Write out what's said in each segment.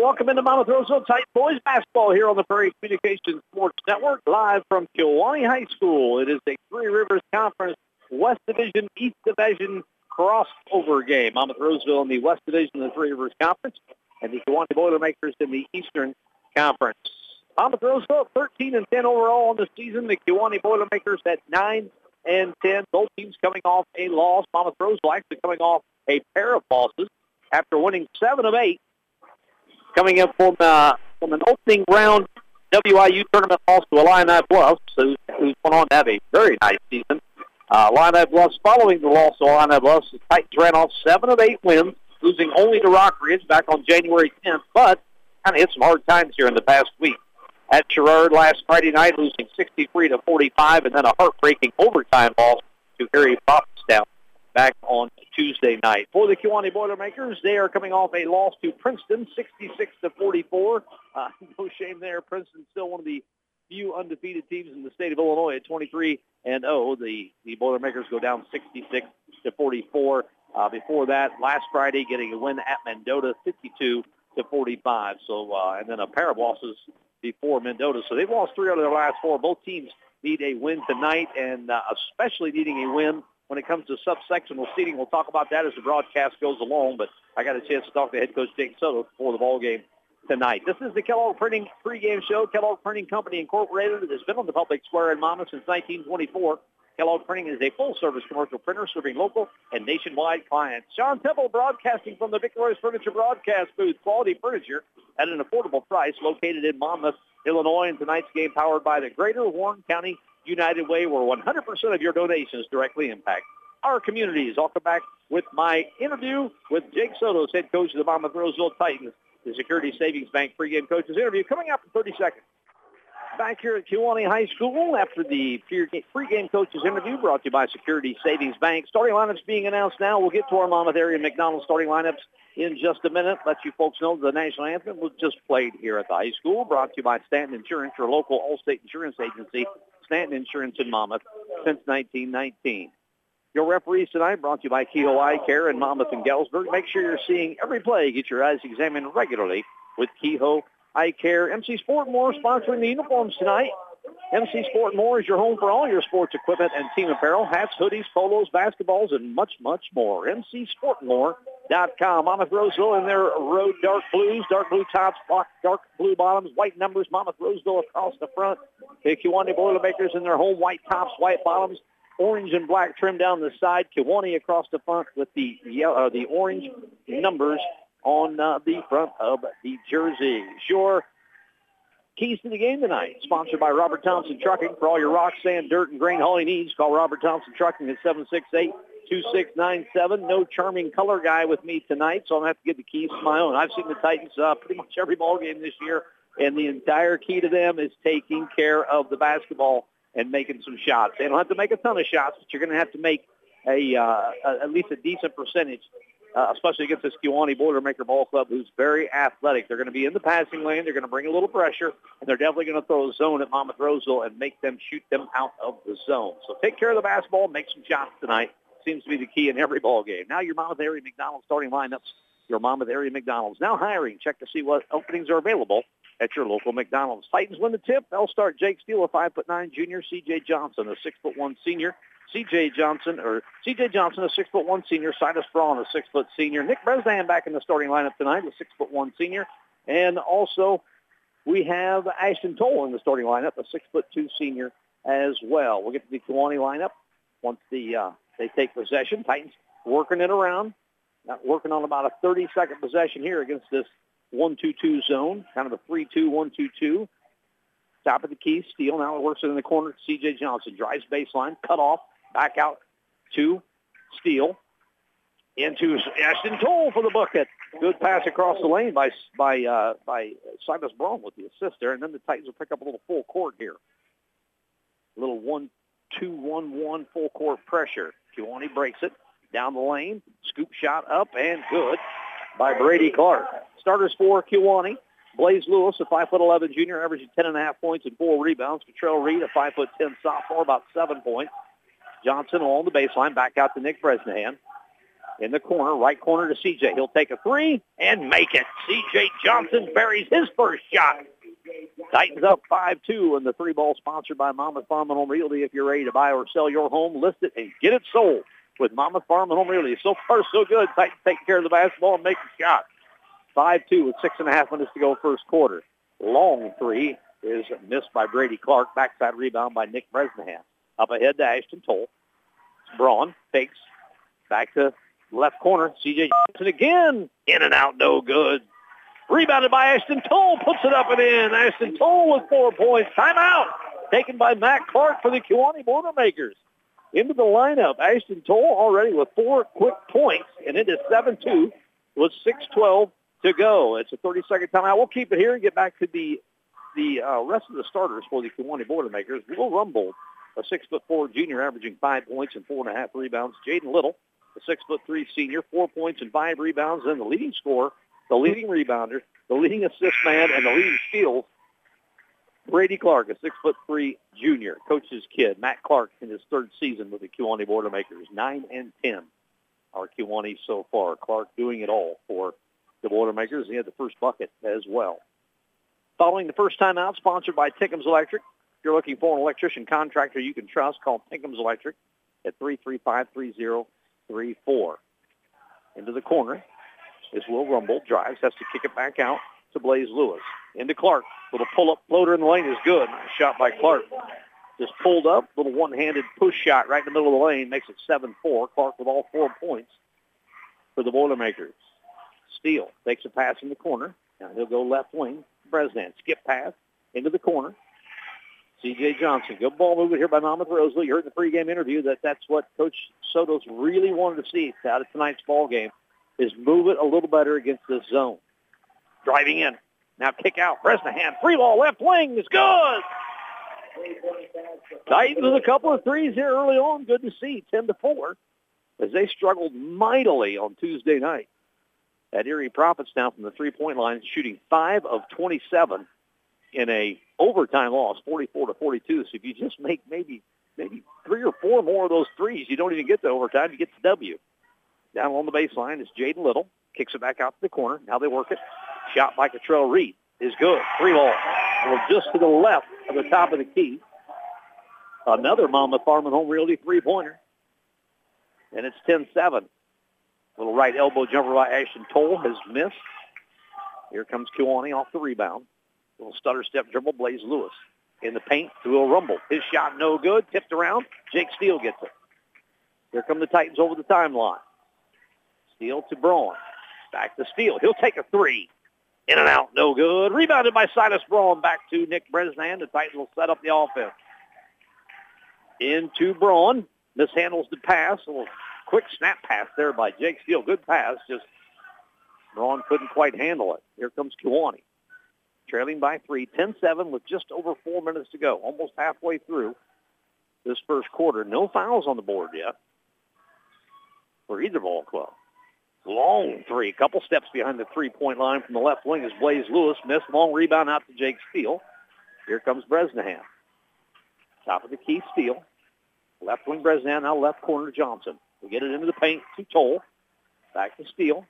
Welcome into Monmouth Roseville Titan Boys Basketball here on the Prairie Communications Sports Network, live from Kewanee High School. It is a Three Rivers Conference West Division, East Division crossover game. Monmouth Roseville in the West Division of the Three Rivers Conference, and the Kewanee Boilermakers in the Eastern Conference. Monmouth Roseville 13 and 10 overall in the season. The Kewanee Boilermakers at 9 and 10. Both teams coming off a loss. Monmouth Roseville actually coming off a pair of losses after winning seven of eight coming in from uh, from an opening round WIU tournament loss to Illini Bluffs, who's, who's went on to have a very nice season. Uh, Illini Bluffs following the loss to Illini Bluffs, the Titans ran off seven of eight wins, losing only to Rockridge back on January 10th, but kind of hit some hard times here in the past week. At Sherrard last Friday night, losing 63 to 45, and then a heartbreaking overtime loss to Erie Prophetstown back on Tuesday night. For the Kewanee Boilermakers, they are coming off a loss to Princeton, 66 to 44. Uh, no shame there. Princeton still one of the few undefeated teams in the state of Illinois at 23 and 0. The the Boilermakers go down 66 to 44. Uh, before that, last Friday, getting a win at Mendota, 52 to 45. So, uh, and then a pair of losses before Mendota. So they've lost three out of their last four. Both teams need a win tonight, and uh, especially needing a win when it comes to subsectional seating. We'll talk about that as the broadcast goes along, but I got a chance to talk to head coach Jake Soto before the ball game tonight. This is the Kellogg Printing pregame show. Kellogg Printing Company Incorporated has been on the public square in Monmouth since 1924. Kellogg Printing is a full-service commercial printer serving local and nationwide clients. Sean Temple broadcasting from the Victoria's Furniture broadcast booth. Quality furniture at an affordable price located in Monmouth, Illinois. And tonight's game powered by the Greater Warren County United Way, where 100% of your donations directly impact our communities. I'll come back with my interview with Jake Soto, head coach of the Monmouth Roseville Titans, the Security Savings Bank pregame coaches interview coming up in 30 seconds. Back here at Kewanee High School after the pregame coaches interview brought to you by Security Savings Bank. Starting lineups being announced now. We'll get to our Monmouth area McDonald starting lineups in just a minute. Let you folks know the national anthem was just played here at the high school. Brought to you by Stanton Insurance, your local Allstate insurance agency. Stanton Insurance in Monmouth since 1919. Your referees tonight brought to you by Kehoe Eye Care in Monmouth and Galesburg. Make sure you're seeing every play. Get your eyes examined regularly with Kehoe Eye Care. MC Sportmore sponsoring the uniforms tonight. MC Sportmore is your home for all your sports equipment and team apparel, hats, hoodies, polos, basketballs, and much, much more. MCSportmore.com. Monmouth Roseville in their road dark blues, dark blue tops, dark blue bottoms, white numbers. Monmouth Roseville across the front. The Kewanee Boilermakers in their home white tops, white bottoms, orange and black trim down the side. Kewanee across the front with the yellow, uh, the orange numbers on uh, the front of the jersey. Sure Keys to the game tonight, sponsored by Robert Thompson Trucking. For all your rock, sand, dirt, and grain hauling needs, call Robert Thompson Trucking at 768-2697. No charming color guy with me tonight, so I'm going to have to get the keys to my own. I've seen the Titans uh, pretty much every ball game this year, and the entire key to them is taking care of the basketball and making some shots. They don't have to make a ton of shots, but you're going to have to make a uh, at least a decent percentage uh, especially against this Kewanee Boilermaker Ball Club, who's very athletic. They're going to be in the passing lane. They're going to bring a little pressure, and they're definitely going to throw a zone at Monmouth Roseville and make them shoot them out of the zone. So take care of the basketball, make some shots tonight. Seems to be the key in every ball game. Now your Monmouth area McDonald's starting lineups. Your Monmouth area McDonald's now hiring. Check to see what openings are available at your local McDonald's. Titans win the tip. They'll start Jake Steele, a five foot nine junior, C.J. Johnson, a six foot one senior, C.J. Johnson, or C.J. Johnson, a six foot one senior, Silas Braun, a six foot senior, Nick Bresnan back in the starting lineup tonight, a six foot one senior, and also we have Ashton Toll in the starting lineup, a six foot two senior as well. We'll get to the Kewanee lineup once the uh, they take possession. Titans working it around, not working on about a 30 second possession here against this 1-2-2 zone, kind of a 3-2, 1-2-2. Top of the key, Steele now it works it in the corner. C.J. Johnson drives baseline, cut off, Back out to Steele. Into Ashton Toll for the bucket. Good pass across the lane by by uh, by Braun with the assist there, and then the Titans will pick up a little full court here. A little one two one one full court pressure. Kewanee breaks it down the lane, scoop shot up and good by Brady Clark. Starters for Kewanee. Blaze Lewis, a 5'11 junior, averaging 10.5 points and four rebounds. Cottrell Reed, a 5'10 sophomore, about seven points. Johnson along the baseline, back out to Nick Bresnahan. in the corner, right corner to CJ. He'll take a three and make it. CJ Johnson buries his first shot. Titans up 5-2 and the three ball sponsored by Monmouth Farm and Home Realty. If you're ready to buy or sell your home, list it and get it sold with Monmouth Farm and Home Realty. So far, so good. Titans take care of the basketball and make a shot. 5-2 with six and a half minutes to go first quarter. Long three is missed by Brady Clark. Backside rebound by Nick Bresnahan. Up ahead to Ashton Toll. Braun takes back to left corner. C.J. Johnson again. In and out, no good. Rebounded by Ashton Toll. Puts it up and in. Ashton Toll with four points. Timeout. Taken by Matt Clark for the Kewanee Boilermakers. Into the lineup. Ashton Toll already with four quick points. And it is 7-2 with 6-12 to go. It's a 30-second timeout. We'll keep it here and get back to the the uh, rest of the starters for the Kewanee Boilermakers. Will Rumble, a six-foot-four junior averaging five points and four and a half rebounds. Jaden Little, a six-foot-three senior, four points and five rebounds. And the leading scorer, the leading rebounder, the leading assist man, and the leading steals, Brady Clark, a six-foot-three junior, coach's kid. Matt Clark in his third season with the Kewanee Boilermakers, nine and ten. Our Kewanee so far. Clark doing it all for the Boilermakers. He had the first bucket as well. Following the first time out, sponsored by Tickham's Electric. If you're looking for an electrician contractor you can trust, call Tickham's Electric at 335-3034. Into the corner is Will Rumble. Drives, has to kick it back out to Blaze Lewis. Into Clark. Little pull-up floater in the lane is good. Shot by Clark. Just pulled up. Little one-handed push shot right in the middle of the lane. Makes it 7-4. Clark with all four points for the Boilermakers. Steele takes a pass in the corner. Now he'll go left wing. Bresnan skip pass into the corner. C.J. Johnson, good ball movement here by Monmouth Roseville. You heard in the pregame interview that that's what Coach Sotos really wanted to see out of tonight's ball game is move it a little better against this zone. Driving in. Now kick out. Bresnahan. Free ball left wing is good. Titans with a couple of threes here early on. Good to see. 10 to 4 as they struggled mightily on Tuesday night at Erie Prophetstown from the three-point line, shooting 5 of 27 in a overtime loss, 44 to 42. So if you just make maybe maybe three or four more of those threes, you don't even get to overtime. You get the W. Down along the baseline is Jaden Little. Kicks it back out to the corner. Now they work it. Shot by Cottrell Reed is good. Three ball. Well, just to the left of the top of the key. Another Monmouth Farm and Home Realty three-pointer. And it's 10-7. Little right elbow jumper by Ashton Toll has missed. Here comes Kewanee off the rebound. Little stutter step dribble, Blaze Lewis. In the paint to Will Rumble. His shot no good. Tipped around. Jake Steele gets it. Here come the Titans over the timeline. Steele to Braun. Back to Steele. He'll take a three. In and out, no good. Rebounded by Silas Braun. Back to Nick Bresnan. The Titans will set up the offense. Into Braun. Mishandles the pass. A little quick snap pass there by Jake Steele. Good pass. Just Braun couldn't quite handle it. Here comes Kewanee trailing by three, 10-7 with just over four minutes to go, almost halfway through this first quarter. No fouls on the board yet for either ball club. Long three, couple steps behind the three-point line from the left wing is Blaze Lewis. Missed long rebound out to Jake Steele. Here comes Bresnahan. Top of the key, Steele. Left wing Bresnahan, now left corner Johnson. We get it into the paint to Toll. Back to Steele.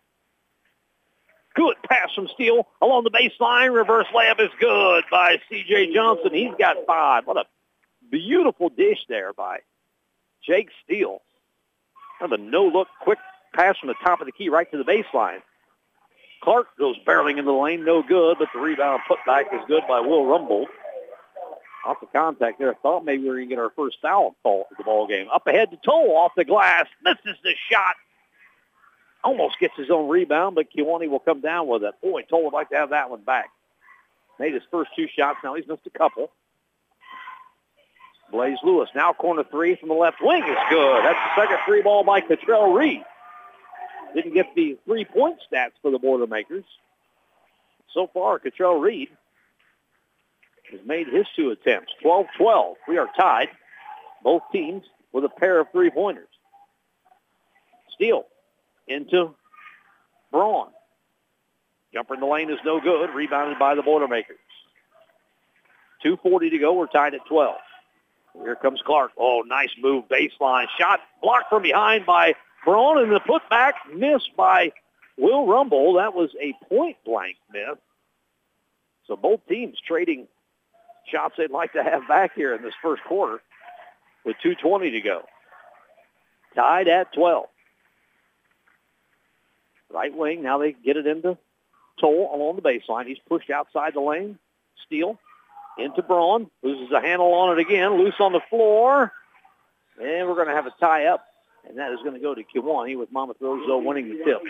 Good pass from Steele along the baseline. Reverse layup is good by C.J. Johnson. He's got five. What a beautiful dish there by Jake Steele. Kind of a no-look quick pass from the top of the key right to the baseline. Clark goes barreling into the lane, no good, but the rebound put back is good by Will Rumble. Off the contact there, I thought maybe we were going to get our first foul call for the ball game. Up ahead to Toll off the glass, misses the shot, almost gets his own rebound, but Kewanee will come down with it. Boy, Toll would like to have that one back. Made his first two shots. Now he's missed a couple. Blaze Lewis now corner three from the left wing is good. That's the second three ball by Cottrell Reed. Didn't get the three-point stats for the Boilermakers. So far, Cottrell Reed has made his two attempts. 12-12. We are tied. Both teams with a pair of three-pointers. Steele into Braun. Jumper in the lane is no good. Rebounded by the Boilermakers. 2.40 to go. We're tied at 12. Here comes Clark. Oh, nice move. Baseline. Shot blocked from behind by Braun in the putback, missed by Will Rumble. That was a point-blank miss. So both teams trading shots they'd like to have back here in this first quarter with 2.20 to go. Tied at 12. Right wing, now they get it into Toll along the baseline. He's pushed outside the lane. Steele into Braun. Loses a handle on it again. Loose on the floor. And we're going to have a tie up. And that is going to go to Kewanee with Monmouth Roseville winning the tip.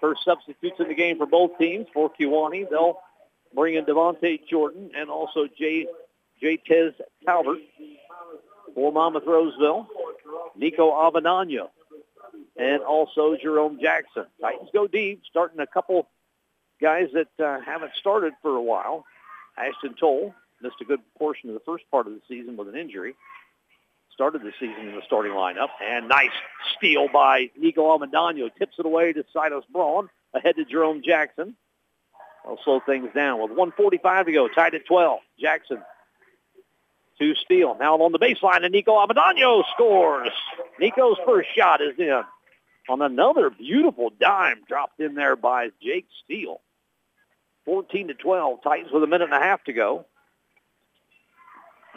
First substitutes in the game for both teams for Kewanee. They'll bring in Devontae Jordan and also Jay, Jay Tez Talbert for Monmouth Roseville. Nico Avendano and also Jerome Jackson. Titans go deep, starting a couple guys that uh, haven't started for a while. Ashton Toll missed a good portion of the first part of the season with an injury. Started the season in the starting lineup. And nice steal by Nico Avendano. Tips it away to Silas Braun. Ahead to Jerome Jackson. They'll slow things down with 145 to go. Tied at 12. Jackson to Steele. Now on the baseline, and Nico Avendano scores. Nico's first shot is in on another beautiful dime dropped in there by Jake Steele. 14 to 12. Titans with a minute and a half to go.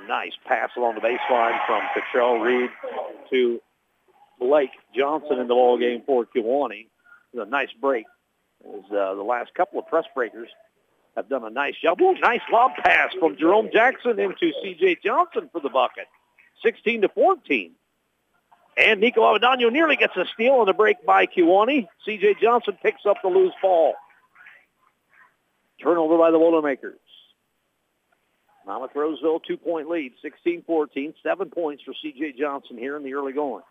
Nice pass along the baseline from Cottrell Reed to Blake Johnson in the ball game for Kewanee. a nice break. As, uh, the last couple of press breakers have done a nice job. Ooh, nice lob pass from Jerome Jackson into C.J. Johnson for the bucket. 16 to 14. And Nico Avendano nearly gets a steal on the break by Kewanee. C.J. Johnson picks up the loose ball. Turnover by the Boilermakers. Monmouth Roseville, two-point lead, 16-14, seven points for C.J. Johnson here in the early going.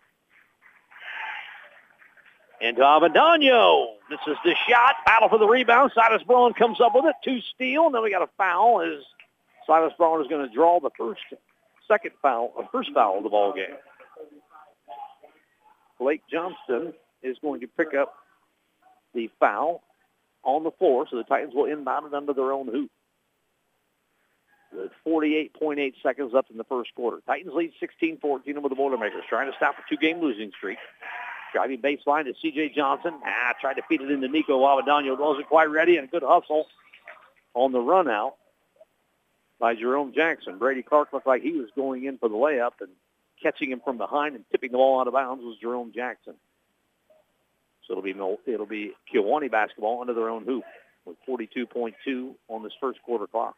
And Avendano. This is the shot. Battle for the rebound. Silas Braun comes up with it. Two steal. And then we got a foul as Silas Braun is going to draw the first, second foul, or first foul of the ball game. Blake Johnston is going to pick up the foul on the floor, so the Titans will inbound it under their own hoop. With 48.8 seconds left in the first quarter. Titans lead 16-14 over the Boilermakers, trying to stop a two-game losing streak. Driving baseline to C.J. Johnson. Ah, tried to feed it into Nico Avendano. Wasn't quite ready, and a good hustle on the run out by Jerome Jackson. Brady Clark looked like he was going in for the layup, and catching him from behind and tipping the ball out of bounds was Jerome Jackson. So it'll be it'll be Kewanee basketball under their own hoop with 42.2 on this first quarter clock.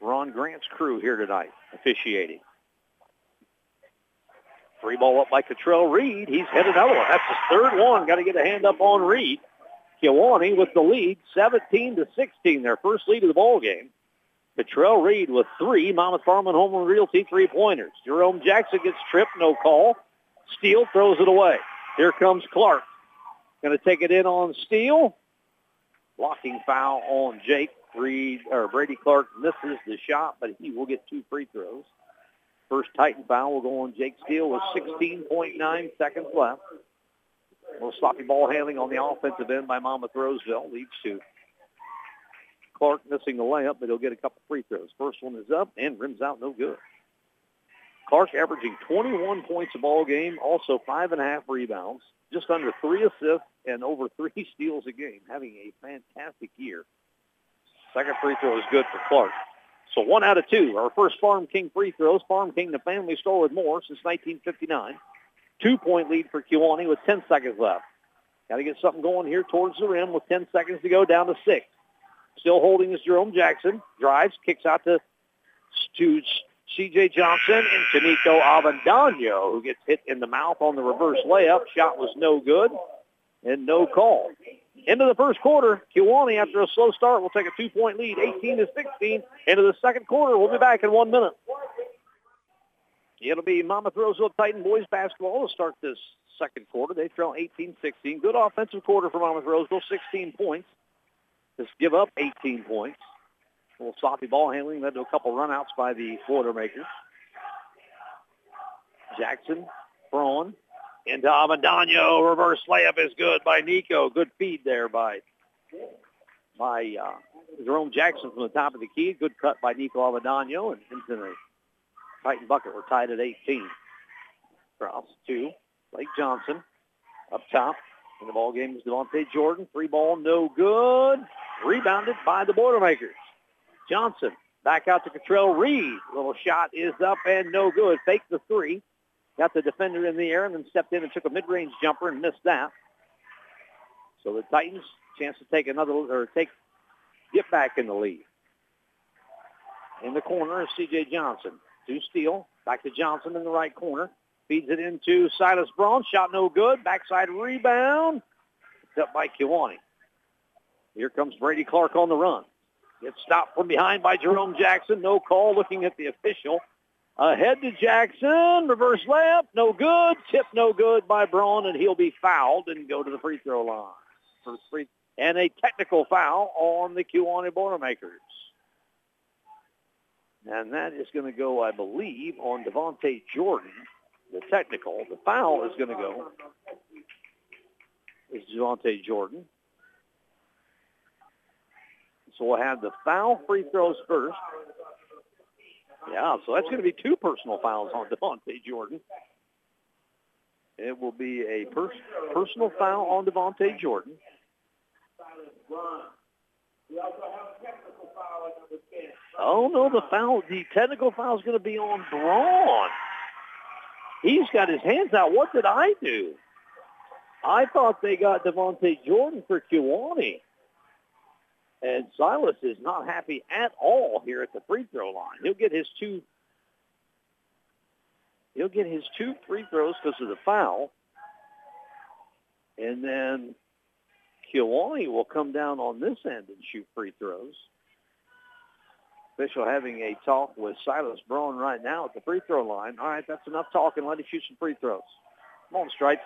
Ron Grant's crew here tonight officiating. Three ball up by Cottrell Reed. He's hit another one. That's his third one. Got to get a hand up on Reed. Kewanee with the lead, 17 to 16, their first lead of the ball game. Cottrell Reed with three. Monmouth Farmland Home and Realty three-pointers. Jerome Jackson gets tripped, no call. Steele throws it away. Here comes Clark. Going to take it in on Steele. Blocking foul on Jake Reed, or Brady Clark misses the shot, but he will get two free throws. First Titan foul will go on Jake Steele with 16.9 seconds left. A little sloppy ball handling on the offensive end by Monmouth Roseville leads to Clark missing the layup, but he'll get a couple free throws. First one is up and rims out no good. Clark averaging 21 points a ball game, also five and a half rebounds, just under three assists and over three steals a game, having a fantastic year. Second free throw is good for Clark. So one out of two. Our first Farm King free throws. Farm King, the family store with more since 1959. Two-point lead for Kewanee with 10 seconds left. Got to get something going here towards the rim with 10 seconds to go down to six. Still holding is Jerome Jackson. Drives, kicks out to, to C.J. Johnson and Nico Avendano, who gets hit in the mouth on the reverse layup. Shot was no good and no call. Into the first quarter, Kewanee, after a slow start, will take a two-point lead, 18 to 16. Into the second quarter, we'll be back in one minute. It'll be Monmouth Roseville Titan boys basketball to start this second quarter. They trail 18-16. Good offensive quarter for Monmouth Roseville, 16 points. Just give up 18 points. A little sloppy ball handling led to a couple runouts by the Boilermakers. Jackson, Braun, into Avendano. Reverse layup is good by Nico. Good feed there by by uh, Jerome Jackson from the top of the key. Good cut by Nico Avendano and into the Titan bucket. We're tied at 18. Cross two. Blake Johnson up top. In the ball game is Devontae Jordan. Three ball, no good. Rebounded by the Boilermakers. Johnson back out to Cottrell Reed. Little shot is up and no good. Fake the three. Got the defender in the air and then stepped in and took a mid-range jumper and missed that. So the Titans chance to take another or take get back in the lead. In the corner is C.J. Johnson. Two steal. Back to Johnson in the right corner. Feeds it into Silas Braun. Shot no good. Backside rebound. It's up by Kewanee. Here comes Brady Clark on the run. Gets stopped from behind by Jerome Jackson. No call looking at the official. Ahead to Jackson. Reverse layup. No good. Tip no good by Braun, and he'll be fouled and go to the free throw line. Free, and a technical foul on the Kewanee Boilermakers. And that is going to go, I believe, on Devonte Jordan, the technical. The foul is going to go is Devontae Jordan. So we'll have the foul free throws first. Yeah, so that's going to be two personal fouls on Devontae Jordan. It will be a pers- personal foul on Devontae Jordan. Oh no, the foul, the technical foul is going to be on Braun. He's got his hands out. What did I do? I thought they got Devontae Jordan for Kewanee. And Silas is not happy at all here at the free throw line. He'll get his two. He'll get his two free throws because of the foul. And then Kewanee will come down on this end and shoot free throws. Official having a talk with Silas Braun right now at the free throw line. All right, that's enough talking. Let him shoot some free throws. Come on, Stripes.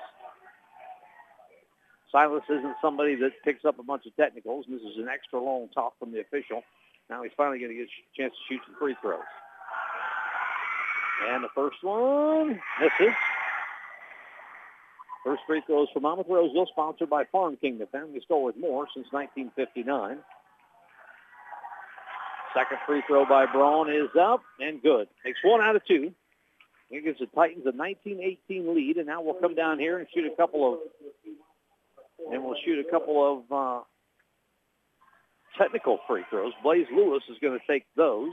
Silas isn't somebody that picks up a bunch of technicals, this is an extra long talk from the official. Now he's finally going to get a chance to shoot some free throws. And the first one misses. First free throws for Monmouth Roseville, sponsored by Farm King, the family store with more since 1959. Second free throw by Braun is up and good. Makes one out of two. It gives the Titans a 19-18 lead, and now we'll come down here and shoot a couple of, shoot a couple of uh, technical free throws. Blaze Lewis is going to take those.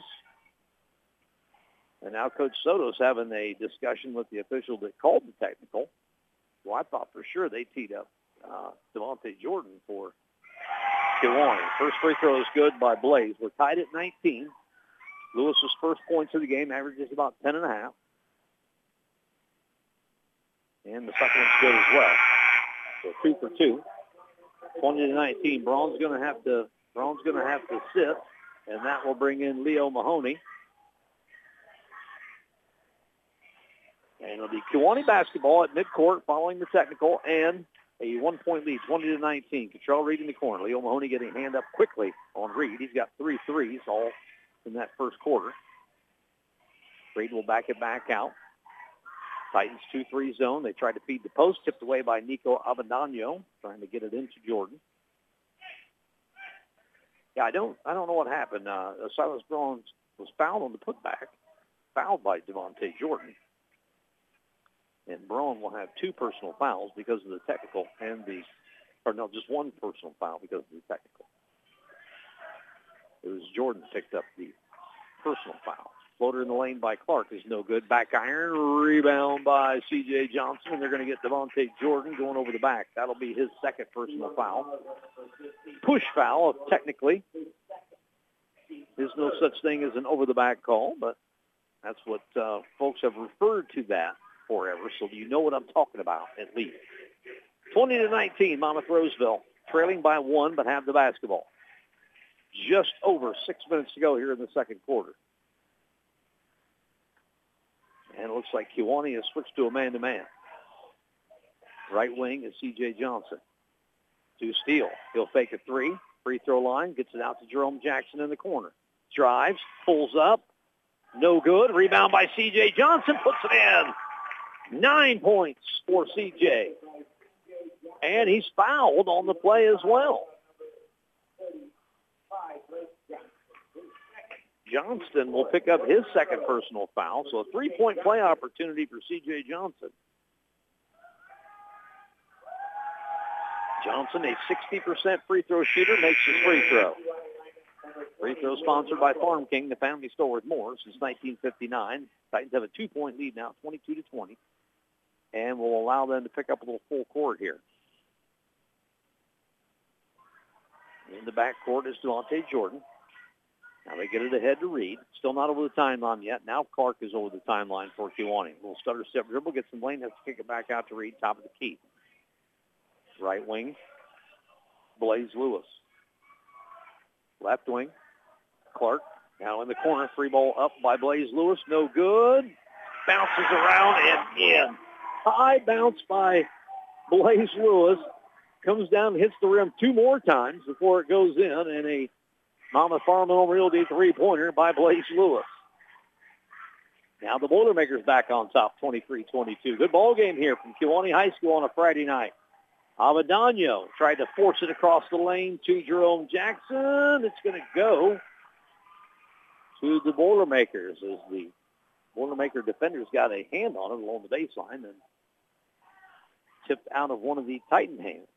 And now Coach Soto's having a discussion with the official that called the technical. Well, I thought for sure they teed up uh, Devontae Jordan for Kewanee. First free throw is good by Blaze. We're tied at 19. Lewis's first points of the game averages about 10 and a half. And the second one's good as well. So two for two. 20 to 19. Braun's going to have to Braun's going to have to sit, and that will bring in Leo Mahoney. And it'll be Kewanee basketball at midcourt following the technical and a one-point lead, 20 to 19. Cottrell Reed in the corner. Leo Mahoney getting hand up quickly on Reed. He's got three threes all in that first quarter. Reed will back it back out. Titans 2-3 zone. They tried to feed the post, tipped away by Nico Avendano, trying to get it into Jordan. Yeah, I don't, I don't know what happened. Uh, Silas Braun was fouled on the putback, fouled by Devontae Jordan. And Braun will have two personal fouls because of the technical and the, or no, just one personal foul because of the technical. It was Jordan picked up the personal foul. Floater in the lane by Clark is no good. Back iron, rebound by C.J. Johnson, they're going to get Devontae Jordan going over the back. That'll be his second personal foul. Push foul, technically. There's no such thing as an over-the-back call, but that's what uh, folks have referred to that forever, so you know what I'm talking about at least. 20 to 19, Monmouth Roseville, trailing by one, but have the basketball. Just over six minutes to go here in the second quarter. And it looks like Kewanee has switched to a man-to-man. Right wing is C.J. Johnson. To steal. He'll fake a three. Free throw line. Gets it out to Jerome Jackson in the corner. Drives. Pulls up. No good. Rebound by C.J. Johnson. Puts it in. Nine points for C.J. And he's fouled on the play as well. Johnston will pick up his second personal foul. So a three-point play opportunity for C.J. Johnson. Johnson, a 60% free throw shooter, makes his free throw. Free throw sponsored by Farm King, the family store with more since 1959. Titans have a two-point lead now, 22 to 20, and will allow them to pick up a little full court here. In the back court is Delonte Jordan. Now they get it ahead to Reed. Still not over the timeline yet. Now Clark is over the timeline for Kewanee. Little stutter step dribble, gets some lane, has to kick it back out to Reed, top of the key. Right wing, Blaze Lewis. Left wing, Clark. Now in the corner, free ball up by Blaze Lewis. No good. Bounces around and in. High bounce by Blaze Lewis. Comes down, hits the rim two more times before it goes in, and a Monmouth Farm Realty three-pointer by Blaze Lewis. Now the Boilermakers back on top, 23-22. Good ball game here from Kewanee High School on a Friday night. Avendano tried to force it across the lane to Jerome Jackson. It's going to go to the Boilermakers as the Boilermaker defenders got a hand on it along the baseline and tipped out of one of the Titan hands.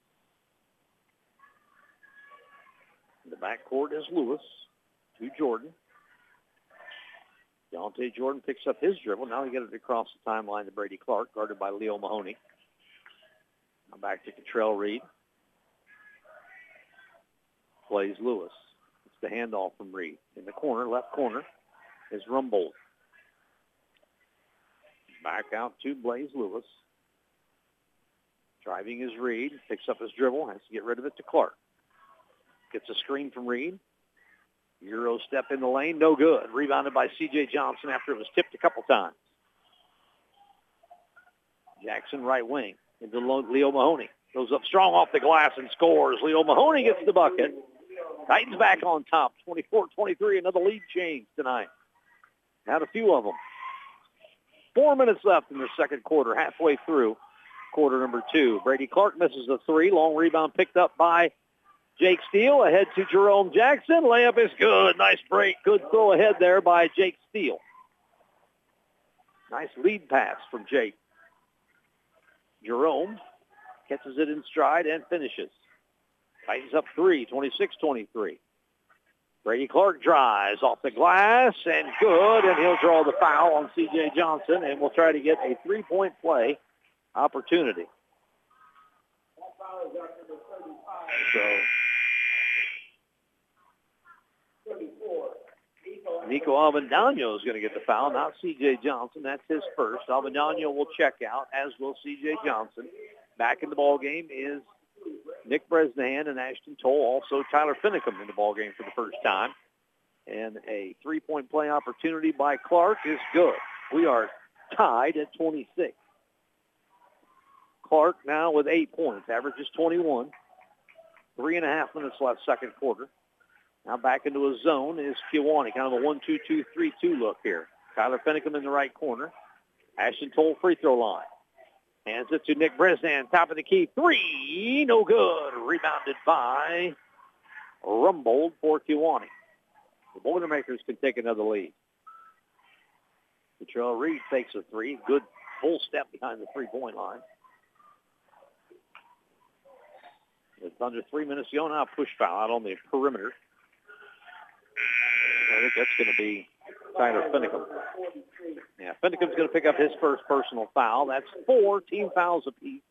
In the backcourt is Lewis to Jordan. Deontay Jordan picks up his dribble. Now he gets it across the timeline to Brady Clark, guarded by Leo Mahoney. Now back to Cottrell Reed. Blaze Lewis. It's the handoff from Reed. In the corner, left corner, is Rumbold. Back out to Blaze Lewis. Driving is Reed. Picks up his dribble. Has to get rid of it to Clark. Gets a screen from Reed. Euro step in the lane. No good. Rebounded by C.J. Johnson after it was tipped a couple times. Jackson right wing into Leo Mahoney. Goes up strong off the glass and scores. Leo Mahoney gets the bucket. Titans back on top, 24-23. Another lead change tonight. Had a few of them. Four minutes left in the second quarter, halfway through quarter number two. Brady Clark misses a three. Long rebound picked up by Jake Steele. Ahead to Jerome Jackson. Layup is good. Nice break. Good throw ahead there by Jake Steele. Nice lead pass from Jake. Jerome catches it in stride and finishes. Titans up three, 26-23. Brady Clark drives off the glass and good, and he'll draw the foul on C.J. Johnson, and we'll try to get a three-point play opportunity. So Nico Avendano is going to get the foul, not C.J. Johnson. That's his first. Avendano will check out, as will C.J. Johnson. Back in the ball game is Nick Bresnahan and Ashton Toll. Also Tyler Finicum in the ball game for the first time. And a three-point play opportunity by Clark is good. We are tied at 26. Clark now with eight points, averages 21. Three and a half minutes left second quarter. Now back into a zone is Kewanee, kind of a 1-2-2-3-2 look here. Tyler Finicum in the right corner. Ashton Toll free throw line. Hands it to Nick Bresnan, top of the key. Three, no good. Rebounded by Rumbold for Kewanee. The Boilermakers can take another lead. Cottrell Reed takes a three. Good full step behind the three-point line. It's under three minutes now. Push foul out on the perimeter. I think that's going to be Tyler Finicum. Yeah, Finicum's going to pick up his first personal foul. That's four team fouls apiece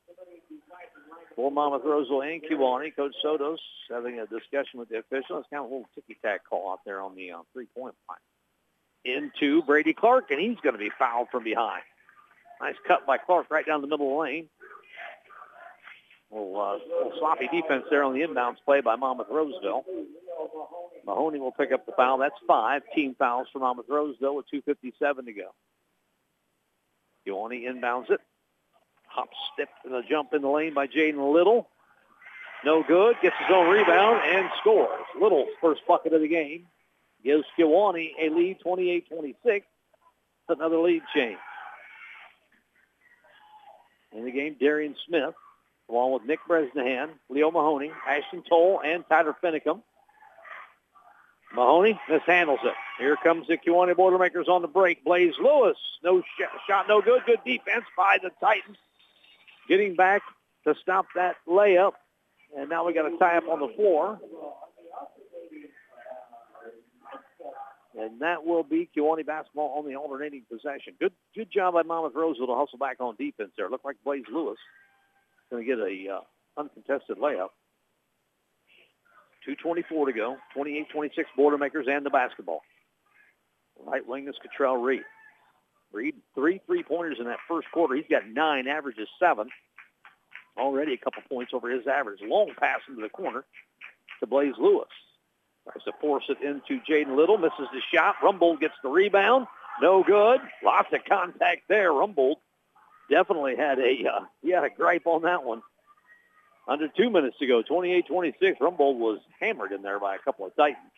for Monmouth Roseville and Kewanee. Coach Sotos having a discussion with the official. It's kind of a little ticky-tack call out there on the uh, three-point line. Into Brady Clark, and he's going to be fouled from behind. Nice cut by Clark right down the middle of the lane. Little, uh, little sloppy defense there on the inbounds play by Monmouth Roseville. Mahoney will pick up the foul. That's five team fouls for Monmouth Roseville with 2.57 to go. Kewanee inbounds it. Hop, step, and a jump in the lane by Jaden Little. No good. Gets his own rebound and scores. Little's first bucket of the game gives Kewanee a lead 28-26. Another lead change. In the game, Darian Smith, along with Nick Bresnahan, Leo Mahoney, Ashton Toll, and Tyler Finicum. Mahoney mishandles it. Here comes the Kewanee Boilermakers on the break. Blaze Lewis, no sh- shot, no good. Good defense by the Titans. Getting back to stop that layup. And now we got a tie up on the floor. And that will be Kewanee basketball on the alternating possession. Good good job by Monmouth Roseville to hustle back on defense there. Looked like Blaze Lewis going to get a uh, uncontested layup. 2.24 to go. 28-26 Boilermakers and the basketball. Right wing is Cottrell Reed. Reed, three three-pointers in that first quarter. He's got nine, averages seven. Already a couple points over his average. Long pass into the corner to Blaze Lewis. Tries to force it into Jaden Little. Misses the shot. Rumbold gets the rebound. No good. Lots of contact there. Rumbold definitely had a uh, he had a gripe on that one. Under two minutes to go, 28-26. Rumbold was hammered in there by a couple of Titans.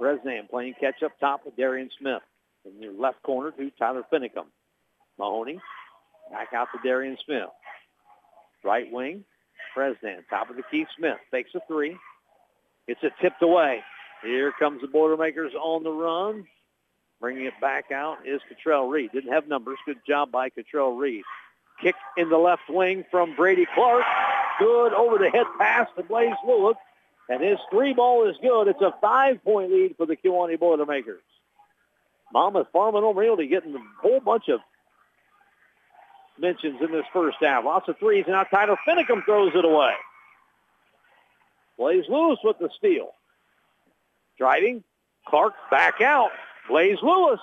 Bresnan playing catch up top with Darian Smith. In the left corner to Tyler Finicum. Mahoney back out to Darian Smith. Right wing, Bresnan. Top of the key, Smith. Fakes a three. It's a tipped away. Here comes the Boilermakers on the run. Bringing it back out is Cottrell Reed. Didn't have numbers. Good job by Cottrell Reed. Kick in the left wing from Brady Clark. Good over the head pass to Blaze Lewis. And his three ball is good. It's a five-point lead for the Kewanee Boilermakers. Monmouth farming over Realty getting a whole bunch of mentions in this first half. Lots of threes. And now Tyler Finicum throws it away. Blaze Lewis with the steal. Driving. Clark back out. Blaze Lewis.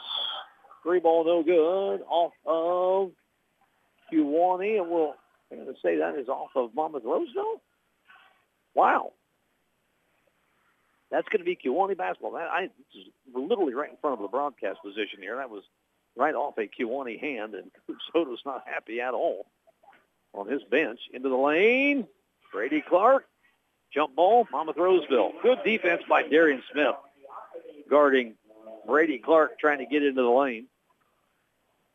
Three ball no good off of Kewanee. And we'll I'm going to say that is off of Monmouth Roseville. Wow. That's going to be Kewanee basketball. That, I, we're literally right in front of the broadcast position here. That was right off a Kewanee hand, and Soto's not happy at all on his bench. Into the lane, Brady Clark, jump ball, Monmouth Roseville. Good defense by Darian Smith, guarding Brady Clark, trying to get into the lane.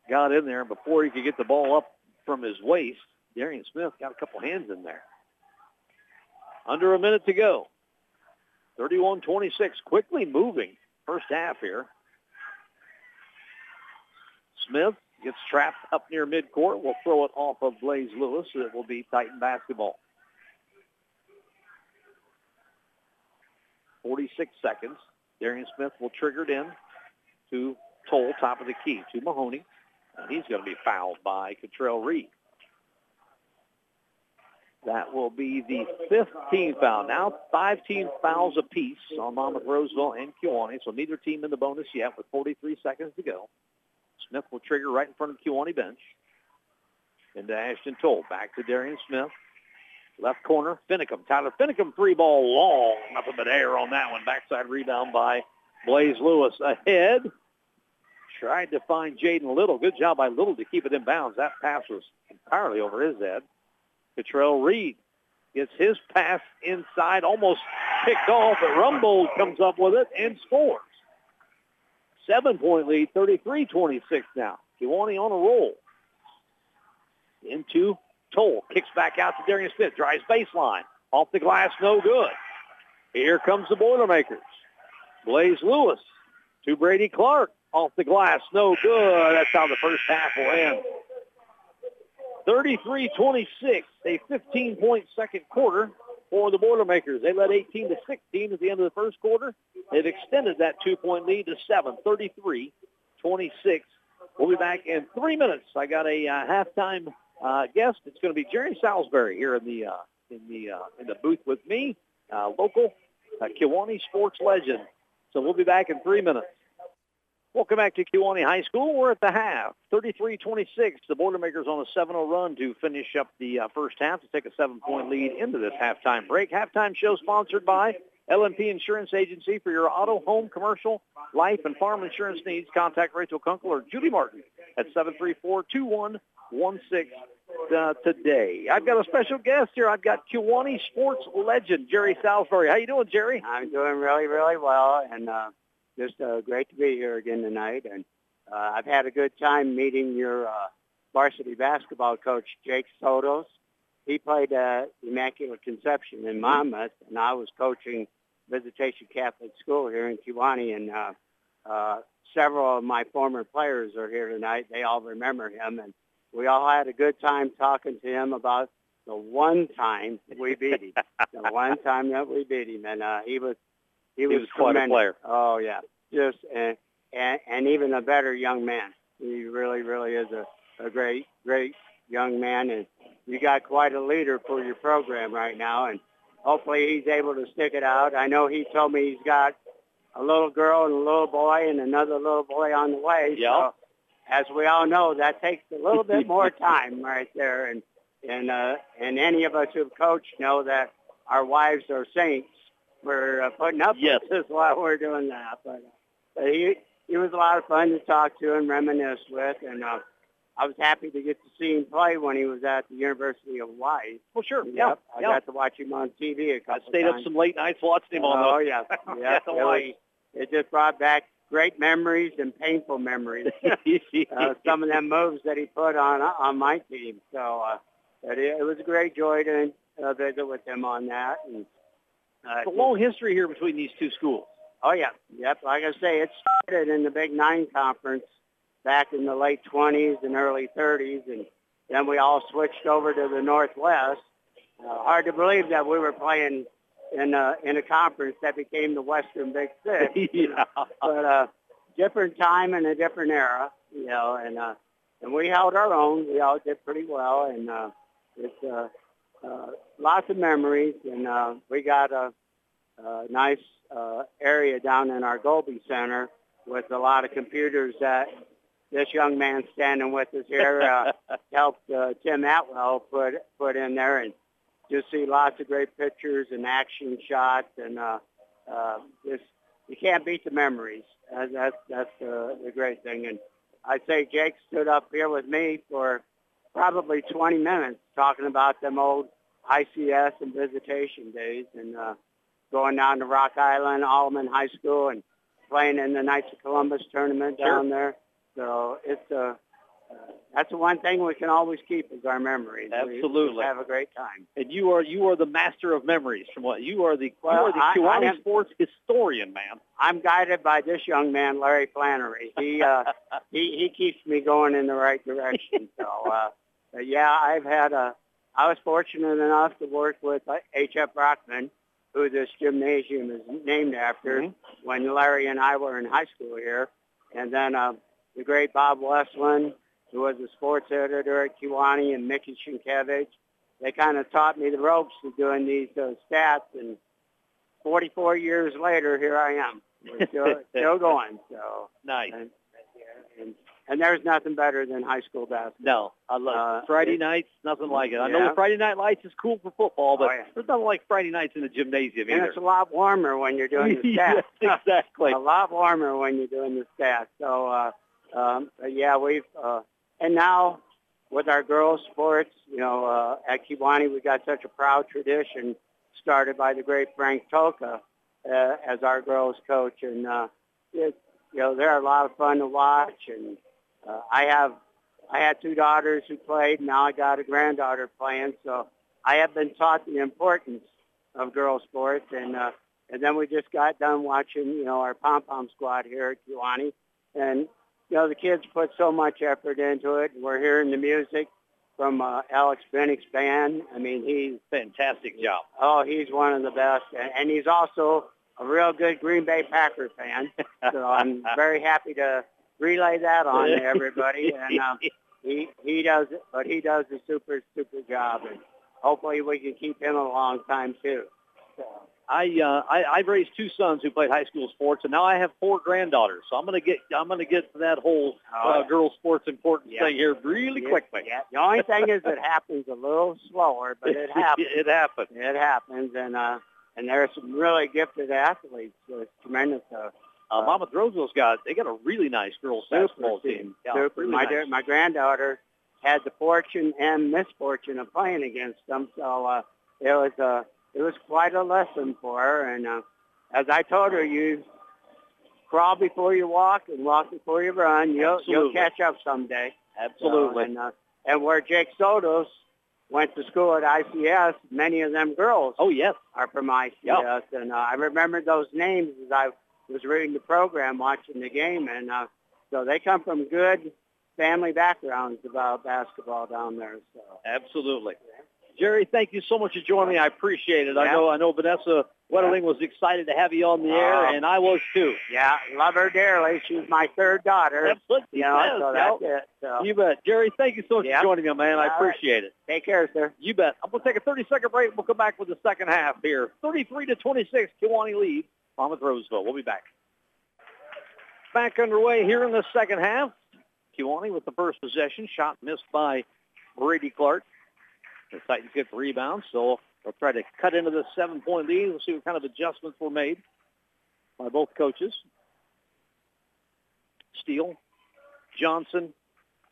Got in there, before he could get the ball up from his waist, Darian Smith got a couple hands in there. Under a minute to go. 31-26, quickly moving first half here. Smith gets trapped up near midcourt. We'll throw it off of Blaze Lewis. It will be Titan basketball. 46 seconds. Darian Smith will trigger it in to Toll, top of the key, to Mahoney. And he's going to be fouled by Cottrell Reed. That will be the fifth team foul. Now five team fouls apiece on Monmouth Roseville and Kewanee, so neither team in the bonus yet with 43 seconds to go. Smith will trigger right in front of Kewanee bench. Into Ashton Toll. Back to Darian Smith. Left corner, Finicum. Tyler Finicum, three ball long. Nothing but air on that one. Backside rebound by Blaze Lewis. Ahead. Tried to find Jaden Little. Good job by Little to keep it in bounds. That pass was entirely over his head. Cottrell Reed gets his pass inside, almost picked off, but Rumbold comes up with it and scores. Seven-point lead, 33-26 now. Kewanee on a roll. Into Toll. Kicks back out to Darian Smith. Drives baseline. Off the glass, no good. Here comes the Boilermakers. Blaze Lewis to Brady Clark. Off the glass, no good. That's how the first half will end. 33-26, a 15-point second quarter for the Boilermakers. They led 18 to 16 at the end of the first quarter. They've extended that two-point lead to 7, 33-26. We'll be back in three minutes. I got a uh, halftime uh, guest. It's going to be Jerry Salisbury here in the uh, in the uh, in the booth with me, uh, local uh, Kewanee sports legend. So we'll be back in three minutes. Welcome back to Kewanee High School. We're at the half, 33-26. The Boilermakers on a 7-0 run to finish up the uh, first half to take a seven-point lead into this halftime break. Halftime show sponsored by LMP Insurance Agency for your auto, home, commercial, life, and farm insurance needs. Contact Rachel Kunkel or Judy Martin at 734-2116 uh, today. I've got a special guest here. I've got Kewanee sports legend Jerry Salisbury. How you doing, Jerry? I'm doing really, really well, and uh, just uh, great to be here again tonight. And uh, I've had a good time meeting your uh, varsity basketball coach, Jake Sotos. He played at Immaculate Conception in Monmouth, and I was coaching Visitation Catholic School here in Kewanee, and uh, uh, several of my former players are here tonight. They all remember him, and we all had a good time talking to him about the one time we beat him. the one time that we beat him, and uh, he was he, He was, was quite a player. Oh yeah, just and, and and even a better young man. He really, really is a, a great, great young man, and you got quite a leader for your program right now, and hopefully he's able to stick it out. I know he told me he's got a little girl and a little boy and another little boy on the way. Yeah. So, as we all know, that takes a little bit more time right there, and and uh, and any of us who've coached know that our wives are saints. We're uh, putting up Yes. with this while we're doing that, but, uh, but he he was a lot of fun to talk to and reminisce with, and uh, I was happy to get to see him play when he was at the University of Hawaii. Well, sure. Yeah. I yeah. got to watch him on TV a I couple stayed up some late nights watching him on oh the. yeah, Yeah, yeah. it, Hawaii. was, it just brought back great memories and painful memories. uh, some of them moves that he put on on my team. So uh, but it, it was a great joy to uh, visit with him on that. And, uh, It's a long history here between these two schools. Oh yeah, yep. Like I say, it started in the Big Nine conference back in the late 20s and early 30s, and then we all switched over to the Northwest. Uh, hard to believe that we were playing in a in a conference that became the Western Big Six. yeah. but uh, different time and a different era, you know, and uh, and we held our own. We all did pretty well, and uh, it's uh, uh, lots of memories, and uh, we got a, a nice uh, area down in our Golby Center with a lot of computers that this young man standing with us here uh, helped uh, Tim Atwell put put in there, and just see lots of great pictures and action shots, and uh, uh, just you can't beat the memories. Uh, that's that's uh, the great thing. And I'd say Jake stood up here with me for probably 20 minutes talking about them old ICS and visitation days, and uh, going down to Rock Island, Alleman High School, and playing in the Knights of Columbus tournament Sure. down there. So it's uh, uh, that's the one thing we can always keep is our memories. Absolutely. we have a great time. And you are you are the master of memories. From what you are the you are the I- I Kewanee am- sports historian, man. I'm guided by this young man, Larry Flannery. He uh, he he keeps me going in the right direction. So uh, yeah, I've had a. I was fortunate enough to work with uh, H.F. Brockman, who this gymnasium is named after. Mhm. When Larry and I were in high school here, and then uh, the great Bob Westland, who was a sports editor at Kewanee, and Mickey Sienkiewicz. They kind of taught me the ropes of doing these uh, stats, and 44 years later, here I am. We're still, still going. So, Nice. and, and, and there's nothing better than high school basketball. No, I love Uh, Friday it- nights. Nothing like it. I know Yeah. the Friday night lights is cool for football, but Oh, yeah. there's nothing like Friday nights in the gymnasium And either. it's a lot warmer when you're doing the yes, stats. exactly. a lot warmer when you're doing the stats. So, uh, um, yeah, we've uh, and now with our girls' sports, you know, uh, at Kewanee, we got such a proud tradition started by the great Frank Toka uh, as our girls' coach, and uh, it, you know, they're a lot of fun to watch. And uh, I have I had two daughters who played. Now I got a granddaughter playing, so I have been taught the importance of girls' sports, and uh, and then we just got done watching, you know, our pom pom squad here at Kewanee, and you know the kids put so much effort into it. We're hearing the music from uh, Alex Bennick's band. I mean, he's Fantastic job. oh, he's one of the best, and, and he's also a real good Green Bay Packer fan. So I'm very happy to relay that on to everybody. And um, he he does it, but he does a super super job, and hopefully we can keep him a long time too. So, I, uh, I I've raised two sons who played high school sports, and now I have four granddaughters. So I'm gonna get I'm gonna get to that whole uh, girls sports importance Yeah. thing here really yeah, quickly. Yeah. The only thing is it happens a little slower, but it happens. it happened. it happens, and uh, and there are some really gifted athletes. So it's tremendous. Uh, Uh, Monmouth Roseville's got they got a really nice girls basketball team. Yeah, Super. really my nice. da- my granddaughter had the fortune and misfortune of playing against them, so uh, it was uh, it was quite a lesson for her. And uh, as I told her, you crawl before you walk and walk before you run. You'll you'll catch up someday. Absolutely. So, and, uh, and where Jake Sotos went to school at ICS, many of them girls Oh, yes. are from ICS, and uh, I remember those names as I was reading the program, watching the game, and uh, so they come from good family backgrounds about basketball down there. So Absolutely. Jerry, thank you so much for joining me. I appreciate it. I know I know Vanessa Wetterling was excited to have you on the air, Uh, and I was too. yeah, love her dearly. She's my third daughter. That's what she You know, so that's it. So You bet. Jerry, thank you so much Yeah. for joining me, man. I All right. appreciate it. take care, sir. You bet. I'm going to take a 30-second break. We'll come back with the second half here. 33 to 26, Kewanee Monmouth Roseville. We'll be back. Back underway here in the second half. Kewanee with the first possession. Shot missed by Brady Clark. The Titans get the rebound, so they'll try to cut into the seven-point lead. We'll see what kind of adjustments were made by both coaches. Steele, Johnson,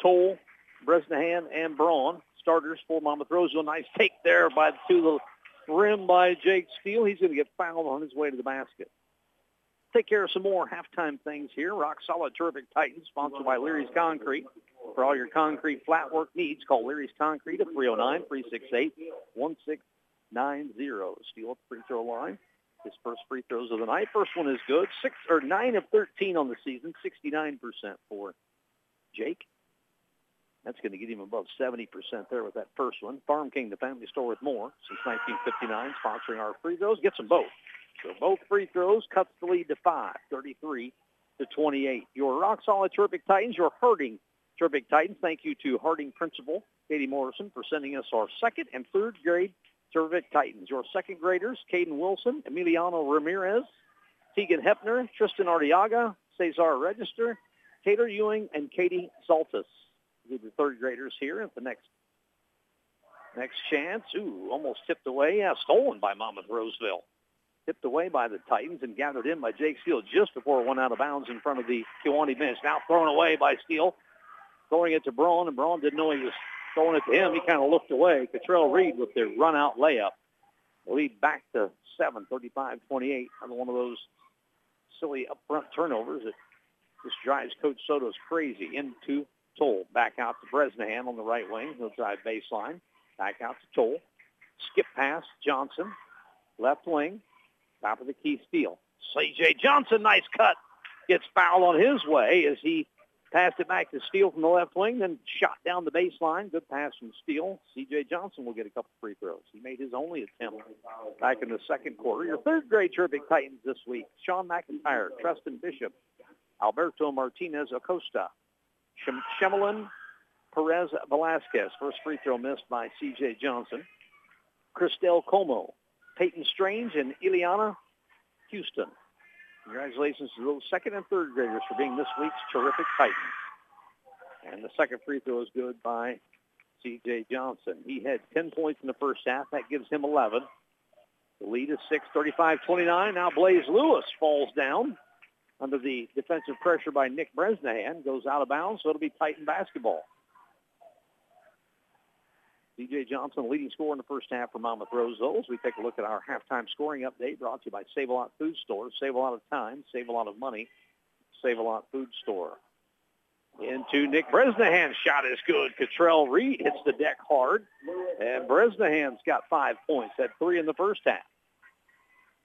Toll, Bresnahan, and Braun. Starters for Monmouth Roseville. Nice take there by to the rim by Jake Steele. He's going to get fouled on his way to the basket. Take care of some more halftime things here. Rock Solid Terrific Titans, sponsored by Leary's Concrete. For all your concrete flat work needs, call Leary's Concrete at 309-368-1690. Steele at the free throw line. His first free throws of the night. First one is good. Six or nine of 13 on the season, 69% for Jake. That's going to get him above 70% there with that first one. Farm King, the family store with more since 1959, sponsoring our free throws. Gets them both. So both free throws cuts the lead to five, 33 to 28. Your rock solid Terrific Titans, your Harding Terrific Titans. Thank you to Harding Principal Katie Morrison for sending us our second and third grade Terrific Titans. Your second graders, Caden Wilson, Emiliano Ramirez, Tegan Hepner, Tristan Artiaga, Cesar Register, Taylor Ewing, and Katie Zaltis. These are the third graders here at the next next chance. Ooh, almost tipped away. Yeah, stolen by Monmouth Roseville. Tipped away by the Titans and gathered in by Jake Steele just before it went out of bounds in front of the Kewanee bench. Now thrown away by Steele. Throwing it to Braun, and Braun didn't know he was throwing it to him. He kind of looked away. Cottrell Reed with their run-out layup. Lead back to 7, 35-28 on one of those silly up-front turnovers that just drives Coach Sotos crazy into Toll. Back out to Bresnahan on the right wing. He'll drive baseline. Back out to Toll. Skip pass, Johnson. Left wing. Top of the key steal. C.J. Johnson, nice cut. Gets fouled on his way as he passed it back to Steele from the left wing, then shot down the baseline. Good pass from Steele. C.J. Johnson will get a couple free throws. He made his only attempt back in the second quarter. Your third grade Terrific Titans this week. Sean McIntyre, Tristan Bishop, Alberto Martinez Acosta, Shem- Shemelin Perez Velasquez. First free throw missed by C.J. Johnson. Christelle Como, Peyton Strange, and Ileana Houston. Congratulations to those second and third graders for being this week's terrific Titans. And the second free throw is good by C.J. Johnson. He had 10 points in the first half. That gives him 11. The lead is 6, 35-29. Now Blaze Lewis falls down under the defensive pressure by Nick Bresnahan. Goes out of bounds, so it'll be Titan basketball. C.J. Johnson, leading scorer in the first half for Monmouth. As we take a look at our halftime scoring update brought to you by Save-A-Lot Food Store. Save a lot of time, save a lot of money. Save-A-Lot Food Store. Into Nick Bresnahan's Shot is good. Cottrell Reed hits the deck hard. And Bresnahan's got five points. at three in the first half.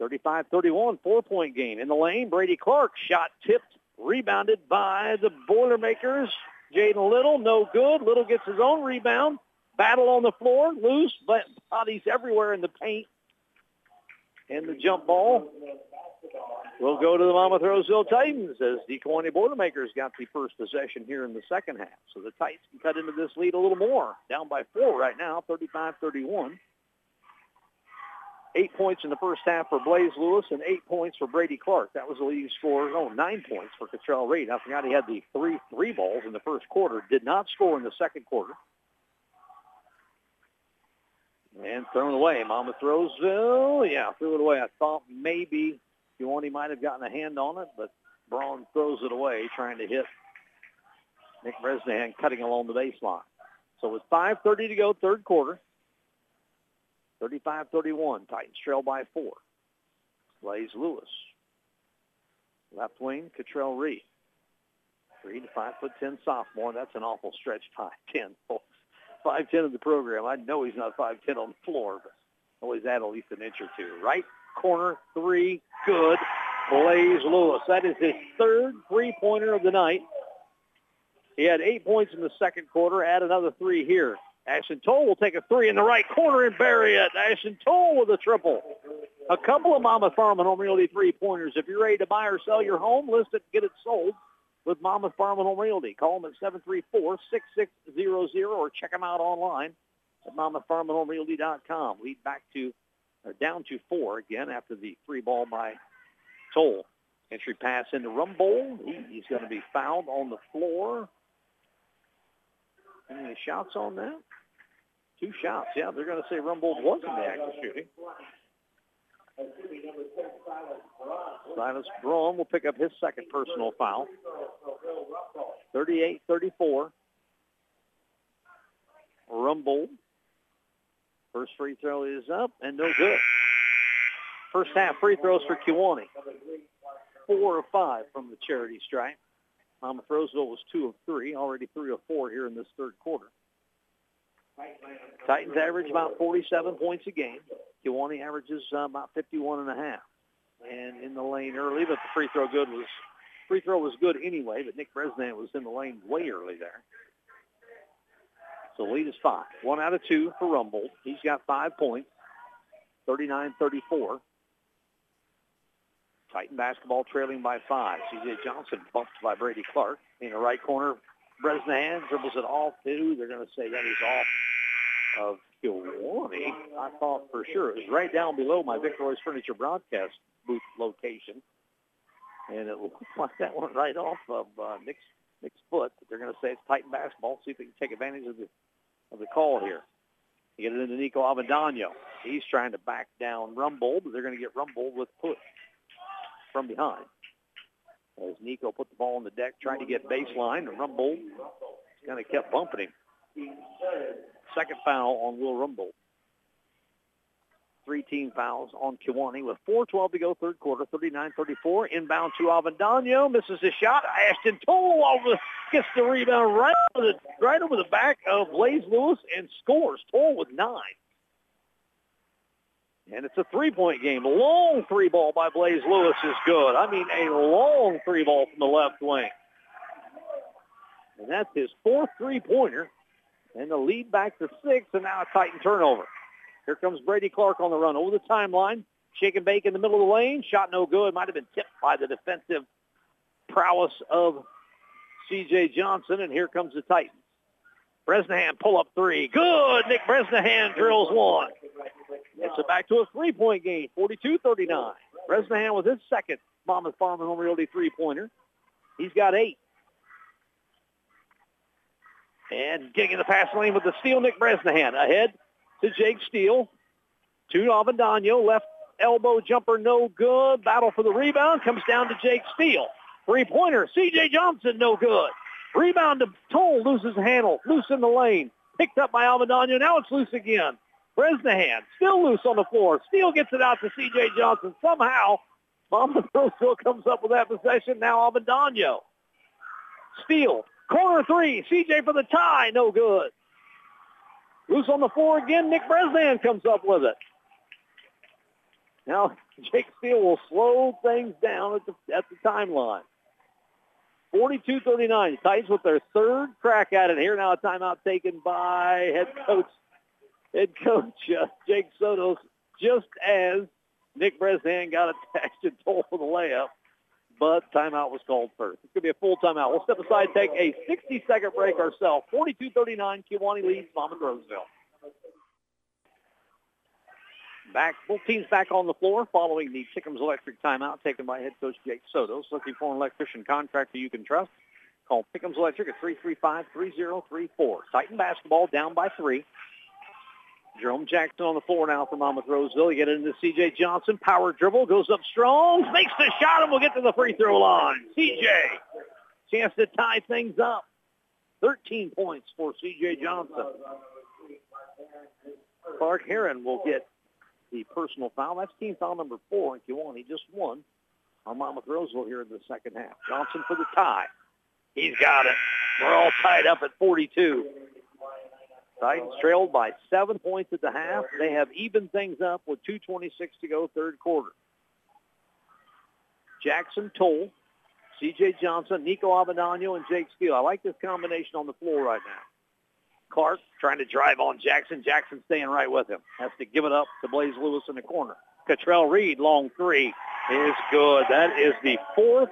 35-31, four-point game. In the lane, Brady Clark shot tipped, rebounded by the Boilermakers. Jaden Little, no good. Little gets his own rebound. Battle on the floor, loose, but bodies everywhere in the paint. And the jump ball will go to the Monmouth Roseville Titans as Kewanee Boilermakers got the first possession here in the second half. So the Titans can cut into this lead a little more. Down by four right now, 35-31. Eight points in the first half for Blaze Lewis and eight points for Brady Clark. That was the leading scorer. Oh, nine points for Cottrell Reed. I forgot he had the three three balls in the first quarter. Did not score in the second quarter. And thrown away. Monmouth Roseville, oh, yeah, threw it away. I thought maybe Kewanee might have gotten a hand on it, but Braun throws it away, trying to hit Nick Bresnahan cutting along the baseline. So with 5.30 to go, third quarter, 35-31, Titans trail by four. Blaze Lewis. Left wing, Cottrell Reed. Reed, five foot ten sophomore. That's an awful stretch five ten. 5'10 in the program. I know he's not 5'10 on the floor, but always add at least an inch or two. Right corner, three, good. Blaze Lewis. That is his third three-pointer of the night. He had eight points in the second quarter. Add another three here. Ashton Toll will take a three in the right corner and bury it. Ashton Toll with a triple. A couple of Monmouth Farm and Home Realty three-pointers. If you're ready to buy or sell your home, list it, and get it sold with Monmouth Home Realty. Call them at 734-6600 or check them out online at monmouthfarmandhomerealty.com. Lead back to, or down to four again after the three ball by Toll. Entry pass into Rumbold. He, he's going to be fouled on the floor. Any shots on that? Two shots. Yeah, they're going to say Rumbold was in the act of shooting. Silas Braun will pick up his second personal foul. 38-34. Rumbold. First free throw is up and no good. First half free throws for Kewanee. Four of five from the charity stripe. Monmouth Roseville was two of three, already three of four here in this third quarter. Titans average about 47 points a game. Kewanee averages uh, about 51 and a half. And in the lane early, but the free throw good was free throw was good anyway, but Nick Bresnan was in the lane way early there. So lead is five. One out of two for Rumbold. He's got five points, 39-34. Titan basketball trailing by five. C.J. Johnson bumped by Brady Clark. In the right corner, Bresnahan dribbles it off too. They're going to say that he's off of Kewanee. I thought for sure it was right down below my Victoria's Furniture broadcast booth location. And it looked like that went right off of uh, Nick's, Nick's foot. They're going to say it's Titan basketball. See if they can take advantage of the, of the call here. You get it into Nico Avendano. He's trying to back down Rumbold, but they're going to get Rumbold with push from behind. As Nico put the ball on the deck, trying to get baseline, and Rumbold kind of kept bumping him. Second foul on Will Rumbold. Three team fouls on Kewanee with 4.12 to go, third quarter, 39-34. Inbound to Avendano, misses his shot. Ashton Toll over, gets the rebound right over the, right over the back of Blaze Lewis and scores. Toll with nine. And it's a three-point game. Long three ball by Blaze Lewis is good. I mean, a long three ball from the left wing. And that's his fourth three-pointer. And the lead back to six, and now a Titan turnover. Here comes Brady Clark on the run over the timeline. Shake and bake in the middle of the lane. Shot no good. Might have been tipped by the defensive prowess of C.J. Johnson. And here comes the Titans. Bresnahan pull up three. Good. Nick Bresnahan drills one. It's a back to a three-point game, 42-39. Bresnahan with his second Monmouth Farm and Home Realty three-pointer. He's got eight. And getting in the pass lane with the steal, Nick Bresnahan. Ahead to Jake Steele. To Avendano. Left elbow jumper, no good. Battle for the rebound. Comes down to Jake Steele. Three-pointer. C.J. Johnson, no good. Rebound to Toll. Loses handle. Loose in the lane. Picked up by Avendano. Now it's loose again. Bresnahan still loose on the floor. Steele gets it out to C.J. Johnson. Somehow, Monmouth Roseville comes up with that possession. Now Avendano. Steele. Corner three. C.J. for the tie. No good. Loose on the floor again. Nick Bresnan comes up with it. Now, Jake Steele will slow things down at the, at the timeline. 42-39. Titans with their third crack at it here. Now a timeout taken by head coach head coach uh, Jake Sotos just as Nick Bresnan got attached and told for the layup, but timeout was called first. It's going to be a full timeout. We'll step aside, take a 60-second break ourselves. 42-39, Kewanee leads Monmouth Roseville. Back, both teams back on the floor following the Tinkham's Electric timeout taken by head coach Jake Sotos. Looking for an electrician contractor you can trust? Call Tinkham's Electric at 335-3034. Titan basketball down by three. Jerome Jackson on the floor now for Monmouth Roseville. You get into C.J. Johnson. Power dribble. Goes up strong. Makes the shot and we'll get to the free throw line. C.J. Chance to tie things up. 13 points for C.J. Johnson. Clark Heron will get the personal foul. That's team foul number four in he Just won on Monmouth Roseville here in the second half. Johnson for the tie. He's got it. We're all tied up at 42. Titans trailed by seven points at the half. They have evened things up with 2.26 to go third quarter. Jackson Toll, C.J. Johnson, Nico Avendano, and Jake Steele. I like this combination on the floor right now. Clark trying to drive on Jackson. Jackson staying right with him. Has to give it up to Blaze Lewis in the corner. Cottrell Reed, long three, is good. That is the fourth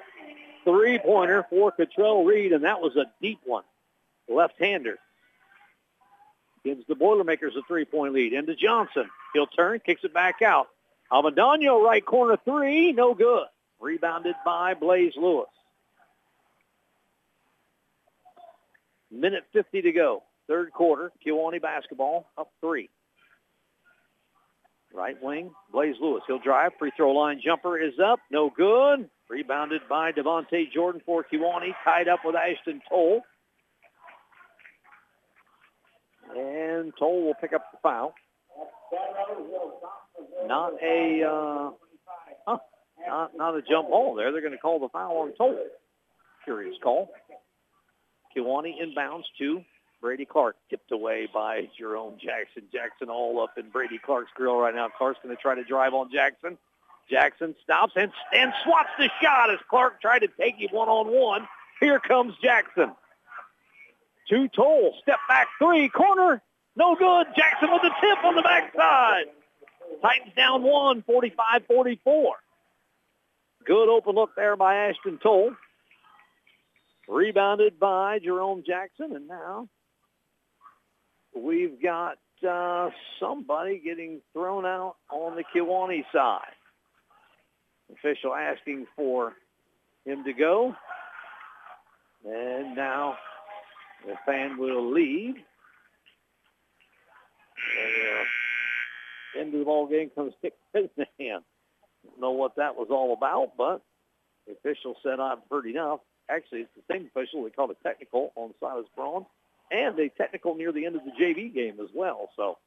three-pointer for Cottrell Reed, and that was a deep one. Left-hander. Gives the Boilermakers a three-point lead. Into Johnson. He'll turn, kicks it back out. Avendano, right corner three, no good. Rebounded by Blaze Lewis. Minute 50 to go. Third quarter. Kewanee basketball up three. Right wing, Blaze Lewis. He'll drive. Free throw line jumper is up. No good. Rebounded by Devontae Jordan for Kewanee. Tied up with Ashton Toll. And Toll will pick up the foul. Not a uh, huh, not, not a jump ball there. They're going to call the foul on Toll. Curious call. Kewanee inbounds to Brady Clark, tipped away by Jerome Jackson. Jackson all up in Brady Clark's grill right now. Clark's going to try to drive on Jackson. Jackson stops and, and swaps the shot as Clark tried to take him one-on-one. Here comes Jackson. To Toll, step back three, corner, no good. Jackson with a tip on the backside. Titans down one, 45-44. Good open look there by Ashton Toll. Rebounded by Jerome Jackson, and now we've got uh, somebody getting thrown out on the Kewanee side. Official asking for him to go. And now the fan will leave. And, uh, end of the ball game comes Nick Bresnahan. Don't know what that was all about, but the official said I've heard enough. Actually, it's the same official they called a technical on Silas Braun and a technical near the end of the JV game as well. So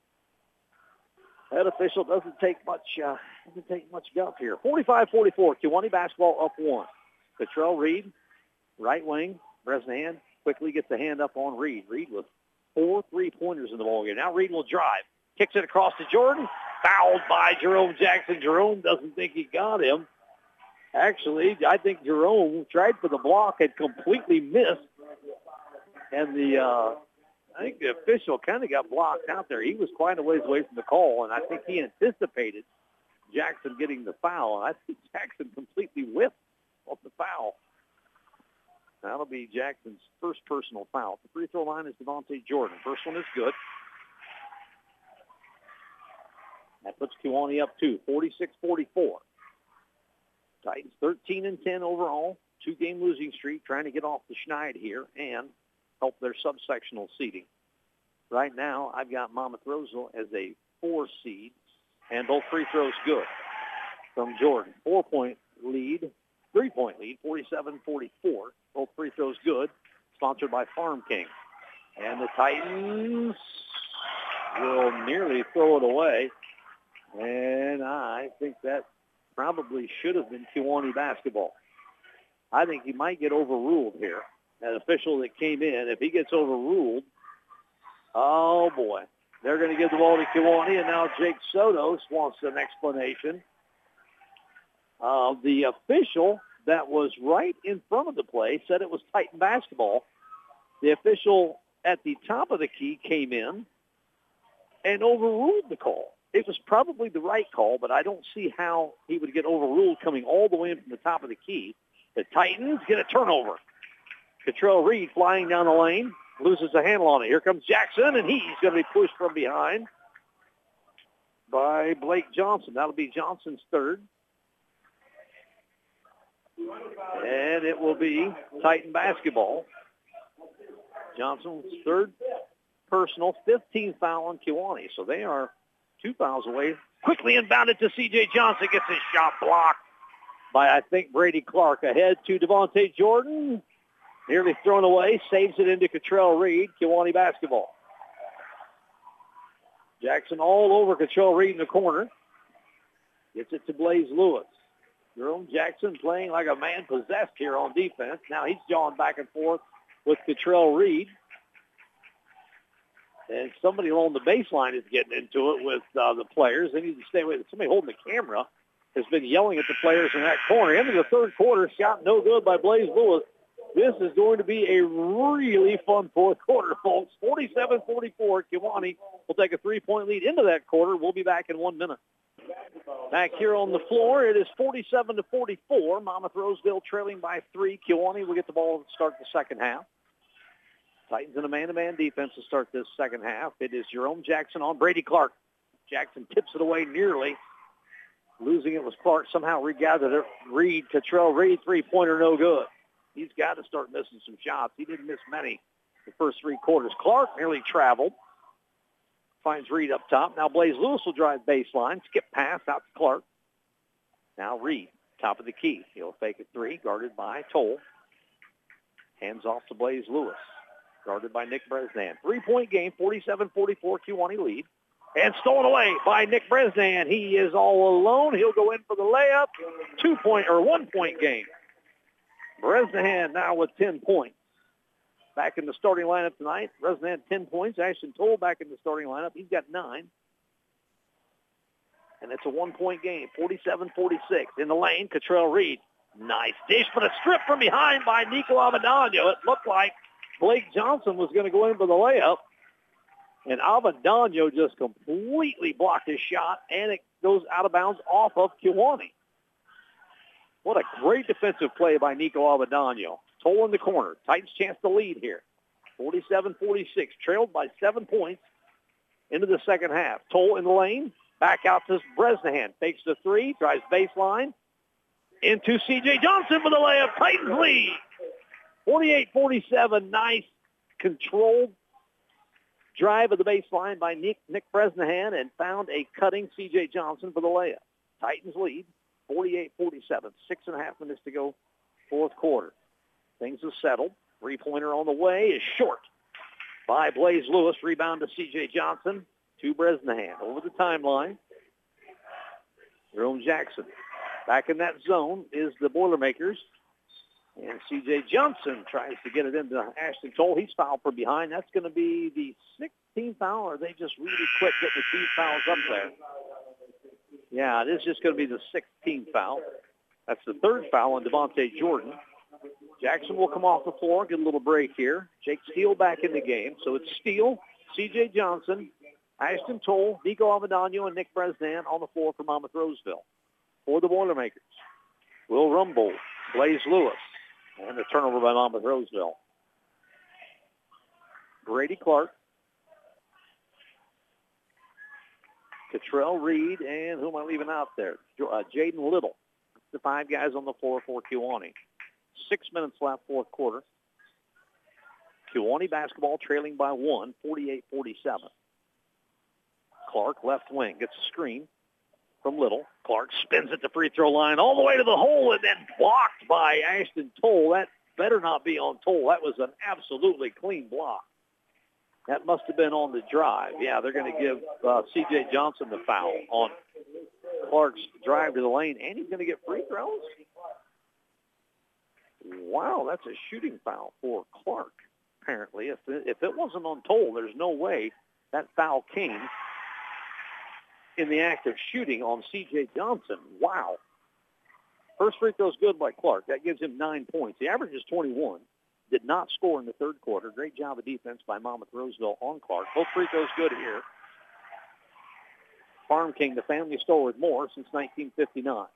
that official doesn't take much uh, doesn't take much guff here. 45-44, Kewanee basketball up one. Cottrell Reed, right wing, Bresnahan quickly gets the hand up on Reed. Reed with four three-pointers in the ballgame. Now Reed will drive. Kicks it across to Jordan. Fouled by Jerome Jackson. Jerome doesn't think he got him. Actually, I think Jerome tried for the block and completely missed. And the, uh, I think the official kind of got blocked out there. He was quite a ways away from the call, and I think he anticipated Jackson getting the foul. And I think Jackson completely whiffed off the foul. That'll be Jackson's first personal foul. The free throw line is Devontae Jordan. First one is good. That puts Kewanee up two, 46-44. Titans 13 and 10 overall, two-game losing streak, trying to get off the schneid here and help their subsectional seeding. Right now, I've got Monmouth Roseville as a four seed, and both free throws good from Jordan. Four-point lead, three-point lead, 47-44. Both free throws good, sponsored by Farm King. And the Titans will nearly throw it away. And I think that probably should have been Kewanee basketball. I think he might get overruled here. That official that came in, if he gets overruled, oh boy, they're going to give the ball to Kewanee, and now Jake Sotos wants an explanation. Uh, the official that was right in front of the play said it was Titan basketball. The official at the top of the key came in and overruled the call it was probably the right call, but I don't see how he would get overruled coming all the way in from the top of the key. The Titans get a turnover. Cottrell Reed flying down the lane, loses a handle on it. Here comes Jackson, and he's going to be pushed from behind by Blake Johnson. That'll be Johnson's third. And it will be Titan basketball. Johnson's third personal, 15th foul on Kewanee. So they are two fouls away. Quickly inbounded to C.J. Johnson. Gets his shot blocked by, I think, Brady Clark. Ahead to Devontae Jordan. Nearly thrown away. Saves it into Cottrell Reed. Kewanee basketball. Jackson all over Cottrell Reed in the corner. Gets it to Blaze Lewis. Jerome Jackson playing like a man possessed here on defense. Now he's jawing back and forth with Cottrell Reed. And somebody along the baseline is getting into it with uh, the players. They need to stay away. Somebody holding the camera has been yelling at the players in that corner. Into the third quarter, shot no good by Blaze Lewis. This is going to be a really fun fourth quarter, folks. 47-44. Kewanee will take a three-point lead into that quarter. We'll be back in one minute. Back here on the floor, it is 47 to 44. Monmouth Roseville trailing by three. Kewanee will get the ball to start the second half. Titans in a man-to-man defense to start this second half. It is Jerome Jackson on Brady Clark. Jackson tips it away nearly. Losing it was Clark. Somehow regathered it. Reed, Cottrell Reed, three-pointer, no good. He's got to start missing some shots. He didn't miss many the first three quarters. Clark nearly traveled. Finds Reed up top. Now Blaze Lewis will drive baseline. Skip pass out to Clark. Now Reed, top of the key. He'll fake a three, guarded by Toll. Hands off to Blaze Lewis, guarded by Nick Bresnan. Three-point game, 47-44, Kewanee lead. And stolen away by Nick Bresnan. He is all alone. He'll go in for the layup. Two-point or one-point game. Bresnahan now with 10 points. Back in the starting lineup tonight. Bresnahan 10 points. Ashton Toll back in the starting lineup. He's got nine. And it's a one-point game, 47-46. In the lane, Cottrell Reed. Nice dish, but a strip from behind by Nico Avendano. It looked like Blake Johnson was going to go in for the layup. And Avendano just completely blocked his shot, and it goes out of bounds off of Kewanee. What a great defensive play by Nico Avendano. Toll in the corner. Titans chance to lead here. 47-46, trailed by seven points into the second half. Toll in the lane. Back out to Bresnahan. Fakes the three. Drives baseline. Into C.J. Johnson for the layup. Titans lead. 48-47. Nice controlled drive of the baseline by Nick, Nick Bresnahan and found a cutting C.J. Johnson for the layup. Titans lead. 48-47. Six and a half minutes to go, fourth quarter. Things have settled. Three-pointer on the way is short by Blaze Lewis. Rebound to C.J. Johnson to Bresnahan. Over the timeline. Jerome Jackson. Back in that zone is the Boilermakers. And C.J. Johnson tries to get it into Ashton Toll. He's fouled from behind. That's going to be the 16th foul, or they just really quick getting the team fouls up there. Yeah, it is just going to be the 16th foul. That's the third foul on Devontae Jordan. Jackson will come off the floor, get a little break here. Jake Steele back in the game. So it's Steele, C.J. Johnson, Ashton Toll, Nico Avendano, and Nick Bresnan on the floor for Monmouth Roseville. For the Boilermakers, Will Rumbold, Blaze Lewis, and the turnover by Monmouth Roseville. Brady Clark, Cottrell Reed, and who am I leaving out there? Uh, Jaden Little. The five guys on the floor for Kewanee. Six minutes left, fourth quarter. Kewanee basketball trailing by one, 48-47. Clark, left wing, gets a screen from Little. Clark spins at the free throw line all the way to the hole and then blocked by Ashton Toll. That better not be on Toll. That was an absolutely clean block. That must have been on the drive. Yeah, they're going to give uh, C.J. Johnson the foul on Clark's drive to the lane, and he's going to get free throws. Wow, that's a shooting foul for Clark, apparently. If it, if it wasn't on Toll, there's no way that foul came in the act of shooting on C.J. Johnson. Wow. First free throw's good by Clark. That gives him nine points. The average is 21 did not score in the third quarter. Great job of defense by Monmouth Roseville on Clark. Both free throws good here. Farm King, the family store with more since 1959.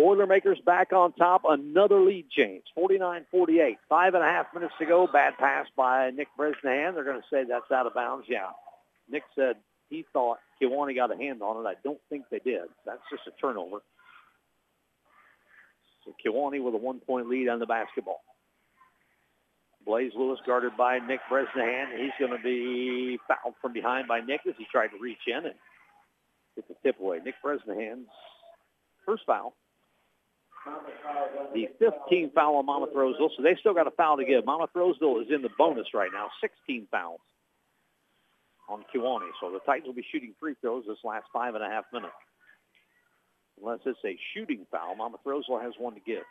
Boilermakers back on top. Another lead change. 49-48. Five and a half minutes to go. Bad pass by Nick Bresnahan. They're going to say that's out of bounds. Yeah. Nick said he thought Kewanee got a hand on it. I don't think they did. That's just a turnover. So Kewanee with a one-point lead on the basketball. Blaze Lewis guarded by Nick Bresnahan. He's going to be fouled from behind by Nick as he tried to reach in and get the tip away. Nick Bresnahan's first foul. The 15th foul on Monmouth Roseville, so they still got a foul to give. Monmouth Roseville is in the bonus right now, 16 fouls on Kewanee. So the Titans will be shooting free throws this last five and a half minutes. Unless it's a shooting foul, Monmouth Roseville has one to give.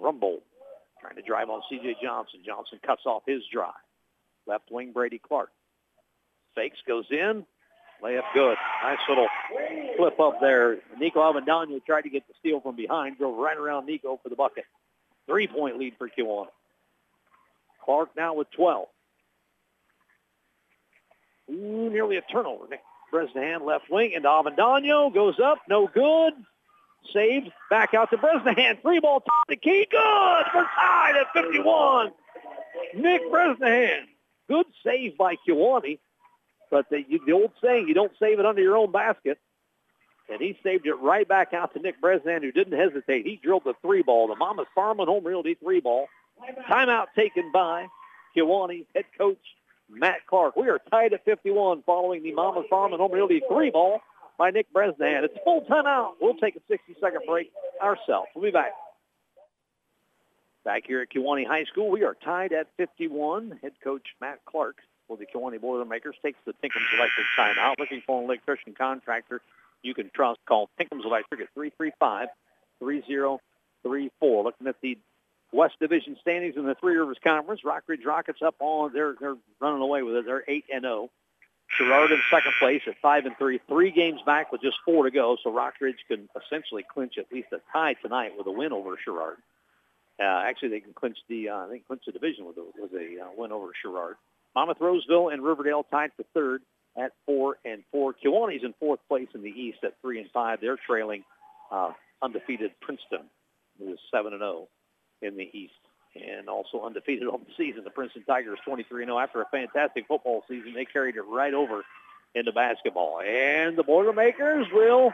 Rumbold Trying to drive on C.J. Johnson. Johnson cuts off his drive. Left wing Brady Clark. Fakes goes in. Layup good. Nice little flip up there. Nico Avendano tried to get the steal from behind. Drove right around Nico for the bucket. Three-point lead for Kewanee. Clark now with 12. Ooh, nearly a turnover. Nick Bresnahan left wing and Avendano goes up. No good. Saved. Back out to Bresnahan. Three ball top the key. Good. We're tied at 51. Nick Bresnahan. Good save by Kewanee. But the, the old saying, you don't save it under your own basket. And he saved it right back out to Nick Bresnan, who didn't hesitate. He drilled the three ball. The Monmouth Farm and Home Realty three ball. Timeout taken by Kewanee head coach Matt Clark. We are tied at 51 following the Monmouth Farm and Home Realty three ball by Nick Bresnan. It's full timeout. We'll take a 60-second break ourselves. We'll be back. Back here at Kewanee High School, we are tied at 51. Head coach Matt Clark for the Kewanee Boilermakers takes the Tinkham's Electric timeout. Looking for an electrician contractor you can trust. Call Tinkham's Electric at 335-3034. Looking at the West Division standings in the Three Rivers Conference, Rockridge Rockets up on, they're, they're running away with it. They're 8 and 0. Sherrard in second place at 5 and 3, three games back with just four to go. So Rockridge can essentially clinch at least a tie tonight with a win over Sherrard. Uh, actually, they can clinch the uh, they can clinch the division with a, with a uh, win over Sherrard. Monmouth Roseville and Riverdale tied for third at four and four. Kewanee's in fourth place in the East at three and five. They're trailing uh, undefeated Princeton, who is seven and zero in the East, and also undefeated on the season. The Princeton Tigers 23 and 0 after a fantastic football season. They carried it right over into basketball, and the Boilermakers will.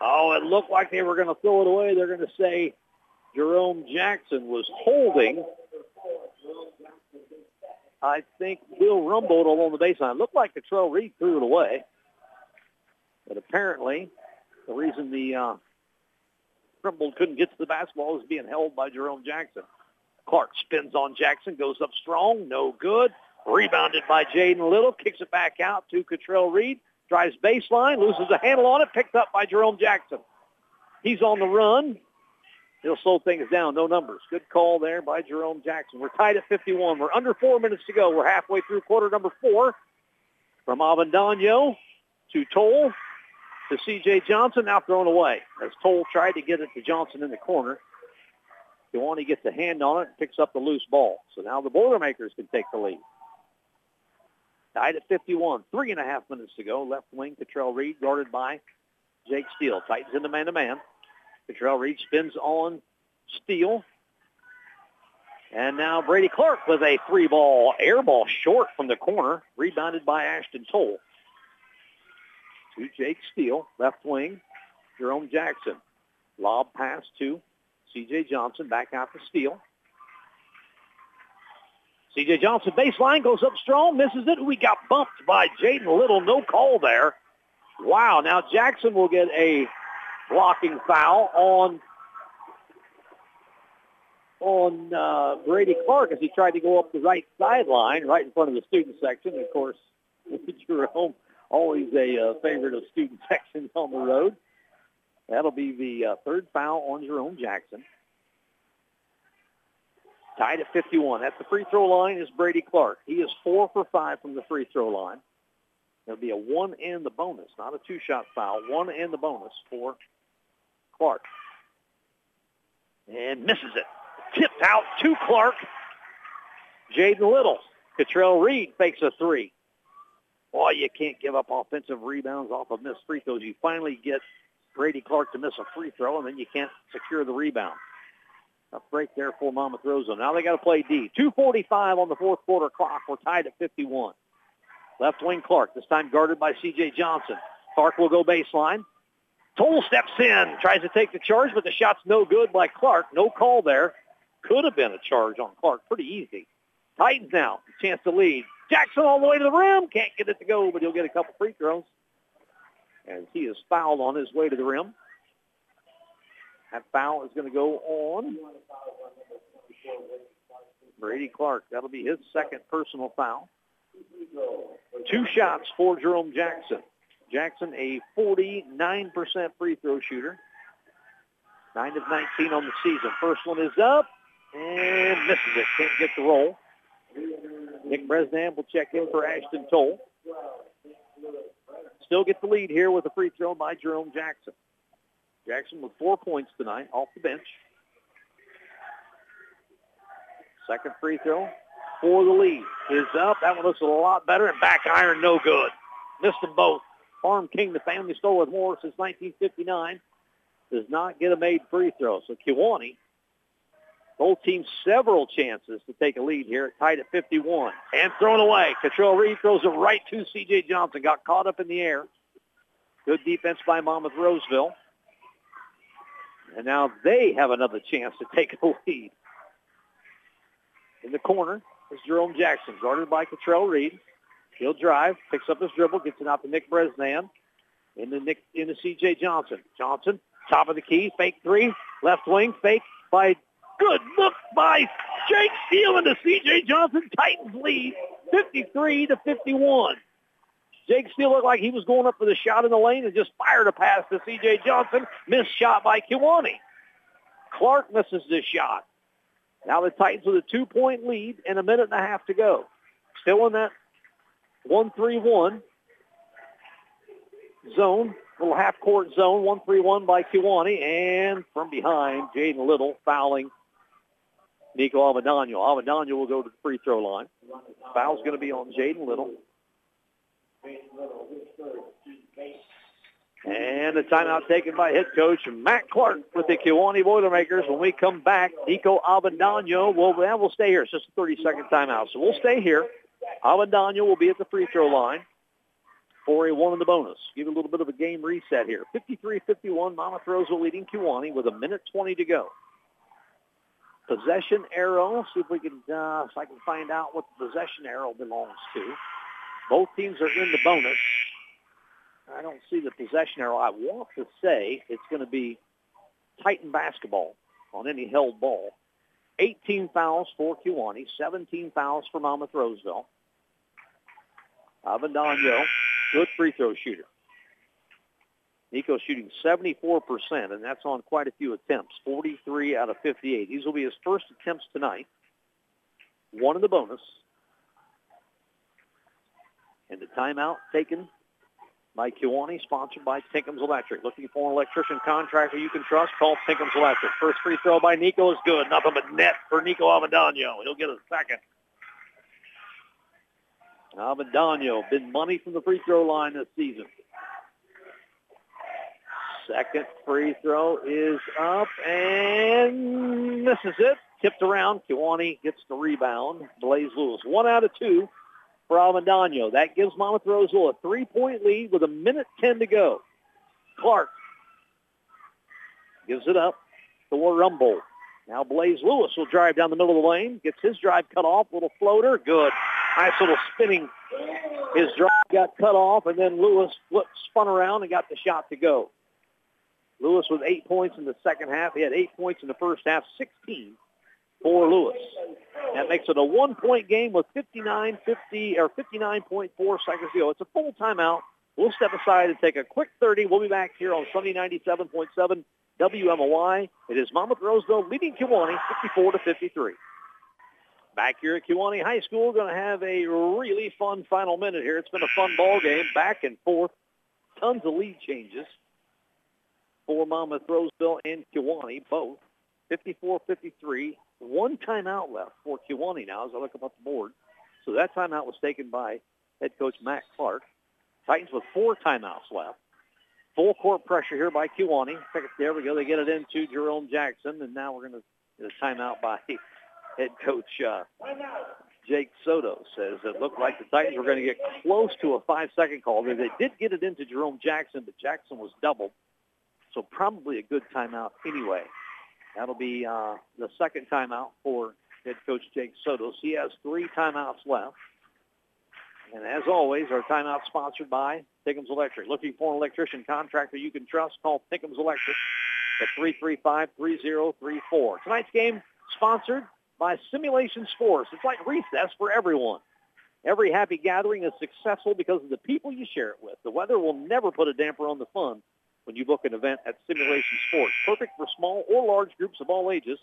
Oh, it looked like they were going to throw it away. They're going to say Jerome Jackson was holding I think Bill Rumbold along the baseline. Looked like Cottrell Reed threw it away. But apparently, the reason the uh, Rumbold couldn't get to the basketball was being held by Jerome Jackson. Clark spins on Jackson, goes up strong, no good. Rebounded by Jaden Little, kicks it back out to Cottrell Reed, drives baseline, loses a handle on it, picked up by Jerome Jackson. He's on the run, He'll slow things down. No numbers. Good call there by Jerome Jackson. We're tied at 51. We're under four minutes to go. We're halfway through quarter number four. From Avendano to Toll to C.J. Johnson, now thrown away. As Toll tried to get it to Johnson in the corner. Kewanee gets a hand on it and picks up the loose ball. So now the Boilermakers can take the lead. Tied at 51. Three and a half minutes to go. Left wing, Cottrell Reed, guarded by Jake Steele. Titans in the man-to-man. Cottrell Reed spins on Steele. And now Brady Clark with a three ball air ball short from the corner, rebounded by Ashton Toll. To Jake Steele, left wing, Jerome Jackson. Lob pass to C.J. Johnson, back out to Steele. C.J. Johnson baseline goes up strong, misses it. We got bumped by Jaden Little. No call there. Wow. Now Jackson will get a blocking foul on on uh, Brady Clark as he tried to go up the right sideline, right in front of the student section. Of course, Jerome, always a uh, favorite of student sections on the road. That'll be the uh, third foul on Jerome Jackson. Tied at 51. At the free throw line is Brady Clark. He is four for five from the free throw line. There'll be a one and the bonus, not a two-shot foul. One and the bonus for Clark. And misses it. Tipped out to Clark. Jaden Little. Cottrell Reed fakes a three. Boy, you can't give up offensive rebounds off of missed free throws. You finally get Brady Clark to miss a free throw, and then you can't secure the rebound. A break there for Monmouth Roseville. Now they got to play D. 2.45 on the fourth quarter clock. We're tied at 51. Left wing Clark, this time guarded by C.J. Johnson. Clark will go baseline. Toll steps in, tries to take the charge, but the shot's no good by Clark. No call there. Could have been a charge on Clark. Pretty easy. Titans now, chance to lead. Jackson all the way to the rim. Can't get it to go, but he'll get a couple free throws. And he is fouled on his way to the rim. That foul is going to go on Brady Clark. That'll be his second personal foul. Two shots for Jerome Jackson. Jackson, a 49% free throw shooter. 9 of 19 on the season. First one is up and misses it. Can't get the roll. Nick Bresnan will check in for Ashton Toll. Still get the lead here with a free throw by Jerome Jackson. Jackson with four points tonight off the bench. Second free throw for the lead is up. That one looks a lot better. And back iron, no good. Missed them both. Farm King, the family store with more since 1959, does not get a made free throw. So Kewanee, both teams several chances to take a lead here, tied at 51. And thrown away. Cottrell Reed throws it right to C.J. Johnson. Got caught up in the air. Good defense by Monmouth Roseville. And now they have another chance to take a lead. In the corner is Jerome Jackson, guarded by Cottrell Reed. He'll drive, picks up his dribble, gets it out to Nick Bresnahan. Into Nick into CJ Johnson. Johnson, top of the key, fake three, left wing, fake by good look by Jake Steele into CJ Johnson. Titans lead 53 to 51. Jake Steele looked like he was going up for the shot in the lane and just fired a pass to CJ Johnson. Missed shot by Kewanee. Clark misses this shot. Now the Titans with a two-point lead and a minute and a half to go. Still in that 1-3-1 zone, little half-court zone, 1-3-1 by Kewanee. And from behind, Jaden Little fouling Nico Avendano. Avendano will go to the free throw line. Foul's going to be on Jaden Little. And the timeout taken by head coach Matt Clark with the Kewanee Boilermakers. When we come back, Nico Avendano will, we'll stay here. It's just a 30-second timeout. So we'll stay here. Avendano will be at the free throw line for a one in the bonus. Give a little bit of a game reset here. 53-51, Monmouth Roseville leading Kewanee with a minute 20 to go. Possession arrow. See if we can, uh, if I can find out what the possession arrow belongs to. Both teams are in the bonus. I don't see the possession arrow. I want to say it's going to be Titan basketball on any held ball. 18 fouls for Kewanee, 17 fouls for Monmouth Roseville. Avendano, good free throw shooter. Nico shooting 74%, and that's on quite a few attempts, 43 out of 58. These will be his first attempts tonight. One in the bonus. And the timeout taken by Kewanee, sponsored by Tinkham's Electric. Looking for an electrician contractor you can trust? Call Tinkham's Electric. First free throw by Nico is good. Nothing but net for Nico Avendano. He'll get a second. Avendano, been money from the free throw line this season. Second free throw is up, and is it. Tipped around. Kewanee gets the rebound. Blaze Lewis. One out of two for Avendano. That gives Monmouth Roseville a three-point lead with a minute 10 to go. Clark gives it up for Rumbold. Now Blaze Lewis will drive down the middle of the lane, gets his drive cut off, little floater, good. Nice little spinning. His drive got cut off, and then Lewis spun around and got the shot to go. Lewis with eight points in the second half. He had eight points in the first half, 16 for Lewis. That makes it a one-point game with 59, 50, or 59.4 seconds to go. It's a full timeout. We'll step aside and take a quick 30. We'll be back here on Sunday 97.7 WMOY. It is Monmouth Roseville leading Kewanee 54 to 53. Back here at Kewanee High School, we're going to have a really fun final minute here. It's been a fun ball game, back and forth, tons of lead changes for Monmouth Roseville and Kewanee, both 54-53. One timeout left for Kewanee now as I look up the board. So that timeout was taken by head coach Matt Clark. Titans with four timeouts left. Full court pressure here by Kewanee. There we go. They get it into Jerome Jackson, and now we're going to get a timeout by head coach uh, Jake Soto. Says it looked like the Titans were going to get close to a five-second call. They did get it into Jerome Jackson, but Jackson was doubled. So probably a good timeout anyway. That'll be uh, the second timeout for head coach Jake Soto. He has three timeouts left. And as always, our timeout sponsored by Tinkham's Electric. Looking for an electrician contractor you can trust? Call Tinkham's Electric at 335-3034. Tonight's game sponsored by Simulation Sports. It's like recess for everyone. Every happy gathering is successful because of the people you share it with. The weather will never put a damper on the fun when you book an event at Simulation Sports. Perfect for small or large groups of all ages.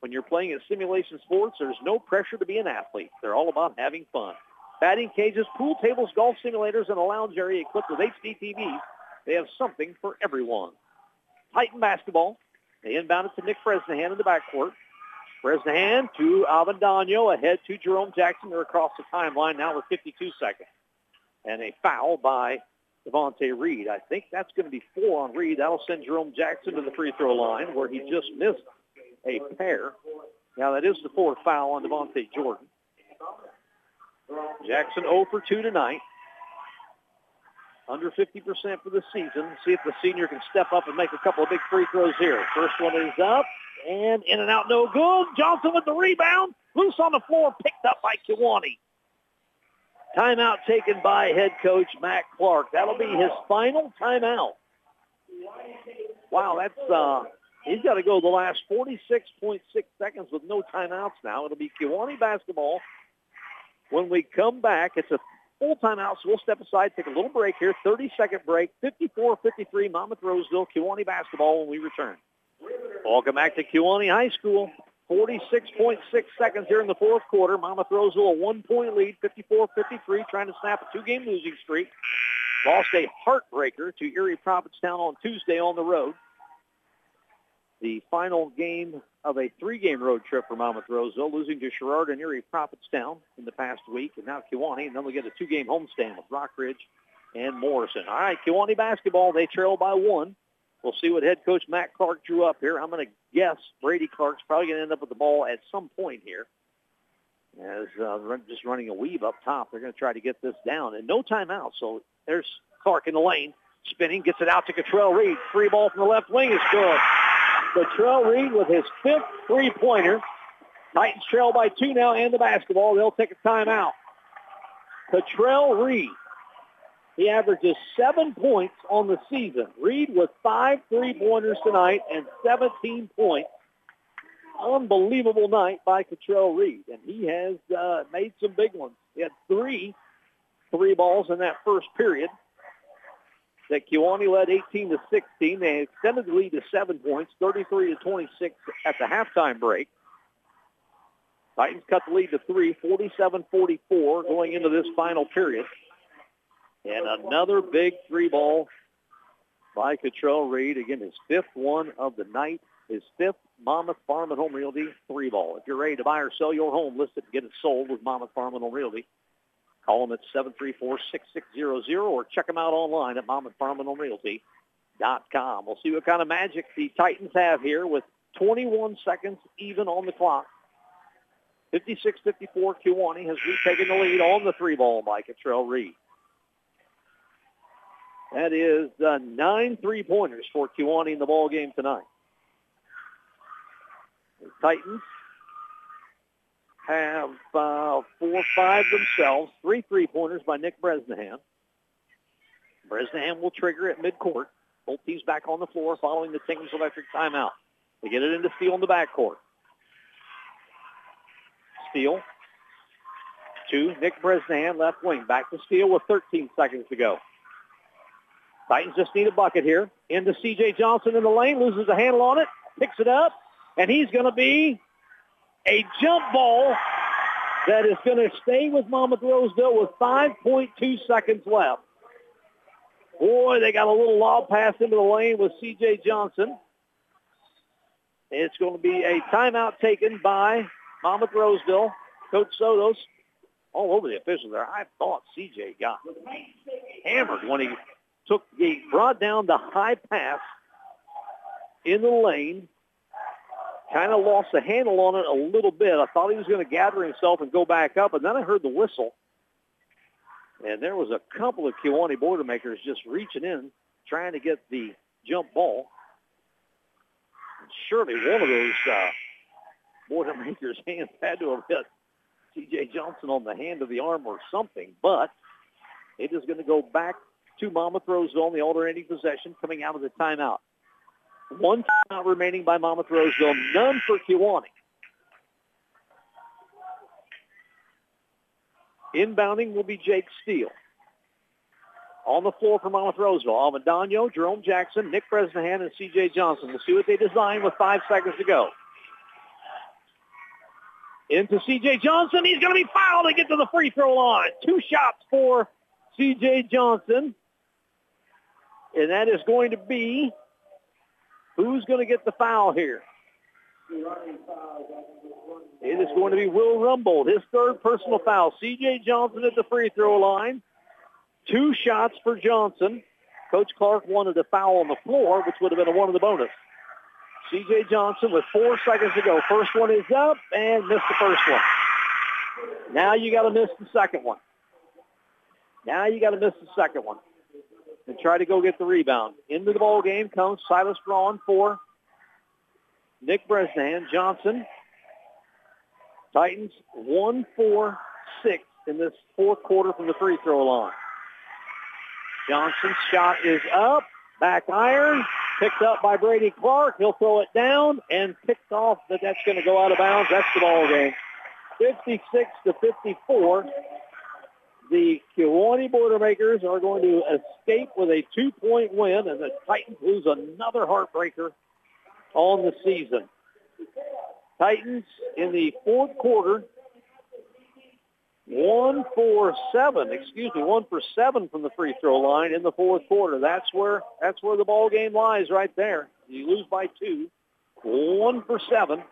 When you're playing at simulation sports, there's no pressure to be an athlete. They're all about having fun. Batting cages, pool tables, golf simulators, and a lounge area equipped with HD TVs. They have something for everyone. Titan basketball. They inbound it to Nick Bresnahan in the backcourt. Bresnahan to Avendano, ahead to Jerome Jackson. They're across the timeline now with 52 seconds. And a foul by Devontae Reed. I think that's going to be four on Reed. That'll send Jerome Jackson to the free throw line where he just missed a pair. Now that is the fourth foul on Devontae Jordan. Jackson 0 for 2 tonight. Under 50% for the season. See if the senior can step up and make a couple of big free throws here. First one is up and in and out, no good. Johnson with the rebound. Loose on the floor, picked up by Kewanee. Timeout taken by head coach Matt Clark. That'll be his final timeout. Wow, that's uh, he's got to go the last 46.6 seconds with no timeouts now. It'll be Kewanee basketball. When we come back, it's a full timeout, so we'll step aside, take a little break here, 30-second break, 54-53, Monmouth Roseville, Kewanee basketball when we return. Welcome back to Kewanee High School. 46.6 seconds here in the fourth quarter. Monmouth Roseville a little one-point lead, 54-53, trying to snap a two-game losing streak. Lost a heartbreaker to Erie Prophetstown on Tuesday on the road. The final game of a three-game road trip for Monmouth Roseville, losing to Sherrard and Erie Prophetstown in the past week, and now Kewanee, and then we get a two-game homestand with Rockridge and Morrison. All right, Kewanee basketball, they trail by one. We'll see what head coach Matt Clark drew up here. I'm going to guess Brady Clark's probably going to end up with the ball at some point here. As uh, just running a weave up top, they're going to try to get this down. And no timeout, so there's Clark in the lane. Spinning, gets it out to Cottrell Reed. Free ball from the left wing is good. Cottrell Reed with his fifth three-pointer. Titans trail by two now and the basketball. They'll take a timeout. Cottrell Reed he averages seven points on the season. Reed with five three-pointers tonight and 17 points. Unbelievable night by Cottrell Reed, and he has uh, made some big ones. He had three three balls in that first period. That Kewanee led 18 to 16. They extended the lead to seven points, 33 to 26 at the halftime break. Titans cut the lead to three, 47-44 going into this final period. And another big three ball by Cottrell Reed. Again, his fifth one of the night. His fifth Monmouth Farm and Home Realty three ball. If you're ready to buy or sell your home, list it and get it sold with Monmouth Farm and Home Realty. Call them at 734-6600 or check them out online at monmouthfarmandhomerealty.com. We'll see what kind of magic the Titans have here with 21 seconds even on the clock. 56-54, Kewanee has retaken the lead on the three ball by Cottrell Reed. That is uh, nine three-pointers for Kewanee in the ball game tonight. The Titans have uh, four five themselves, three three-pointers by Nick Bresnahan. Bresnahan will trigger at midcourt. Both teams back on the floor following the Tinkham's Electric timeout. They get it into Steele in the backcourt. Steele to Nick Bresnahan, left wing. Back to Steele with 13 seconds to go. Titans just need a bucket here. Into C.J. Johnson in the lane, loses a handle on it, picks it up, and he's going to be a jump ball that is going to stay with Monmouth Roseville with 5.2 seconds left. Boy, they got a little lob pass into the lane with C.J. Johnson. It's going to be a timeout taken by Monmouth Roseville. Coach Sotos all over the officials there. I thought C.J. got hammered when he took he brought down the high pass in the lane. Kind of lost the handle on it a little bit. I thought he was going to gather himself and go back up, and then I heard the whistle. And there was a couple of Kewanee Boilermakers just reaching in, trying to get the jump ball. And surely one of those uh, Boilermakers' hands had to have hit C.J. Johnson on the hand of the arm or something. But it is going to go back to Monmouth Roseville in the alternating possession coming out of the timeout. One timeout remaining by Monmouth Roseville, none for Kewanee. Inbounding will be Jake Steele. On the floor for Monmouth Roseville, Avendano, Jerome Jackson, Nick Bresnahan, and C.J. Johnson. We'll see what they design with five seconds to go. into C.J. Johnson. He's going to be fouled to get to the free throw line. Two shots for C.J. Johnson. And that is going to be, who's going to get the foul here? It is going to be Will Rumbold, his third personal foul. C.J. Johnson at the free throw line. Two shots for Johnson. Coach Clark wanted a foul on the floor, which would have been a one of the bonus. C.J. Johnson with four seconds to go. First one is up and missed the first one. Now you got to miss the second one. Now you got to miss the second one and try to go get the rebound. Into the ball game comes Silas Braun for Nick Bresnahan. Johnson. Titans 1-4-6 in this fourth quarter from the free throw line. Johnson's shot is up. Back iron. Picked up by Brady Clark. He'll throw it down and picked off that that's going to go out of bounds. That's the ball game. 56 to 54. The Kewanee Boilermakers are going to escape with a two-point win, and the Titans lose another heartbreaker on the season. Titans in the fourth quarter one for seven, excuse me, one for seven from the free throw line in the fourth quarter. That's where that's where the ball game lies right there. You lose by two, one for seven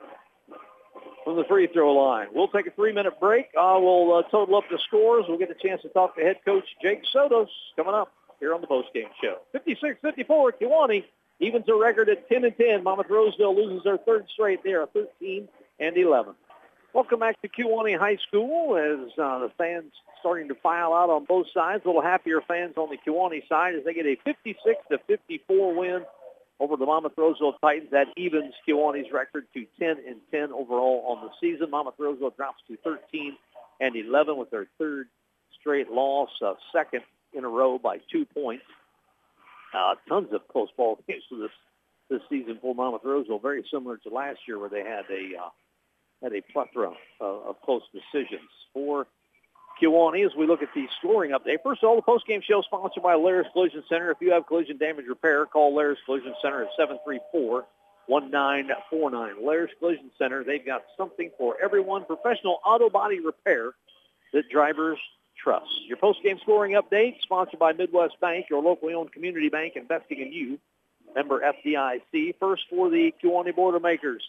from the free throw line. We'll take a three-minute break. Uh, we'll uh, total up the scores. We'll get a chance to talk to head coach Jake Sotos coming up here on the post-game show. 56-54, Kewanee evens a record at 10 and 10. Monmouth Roseville loses their third straight. They are 13 and 11. Welcome back to Kewanee High School as uh, the fans starting to file out on both sides. A little happier fans on the Kewanee side as they get a 56 to 54 win over the Monmouth Roseville Titans. That evens Kewanee's record to 10 and 10 overall on the season. Monmouth Roseville drops to 13 and 11 with their third straight loss, uh, second in a row by two points. Uh, tons of close ball games this this season for Monmouth Roseville, very similar to last year where they had a uh, had a plethora of, of close decisions. For Kewanee, as we look at the scoring update, first of all, the postgame show sponsored by Laris Collision Center. If you have collision damage repair, call Laris Collision Center at 734-1949. Laris Collision Center, they've got something for everyone. Professional auto body repair that drivers trust. Your postgame scoring update sponsored by Midwest Bank, your locally owned community bank investing in you. Member FDIC. First for the Kewanee Boilermakers.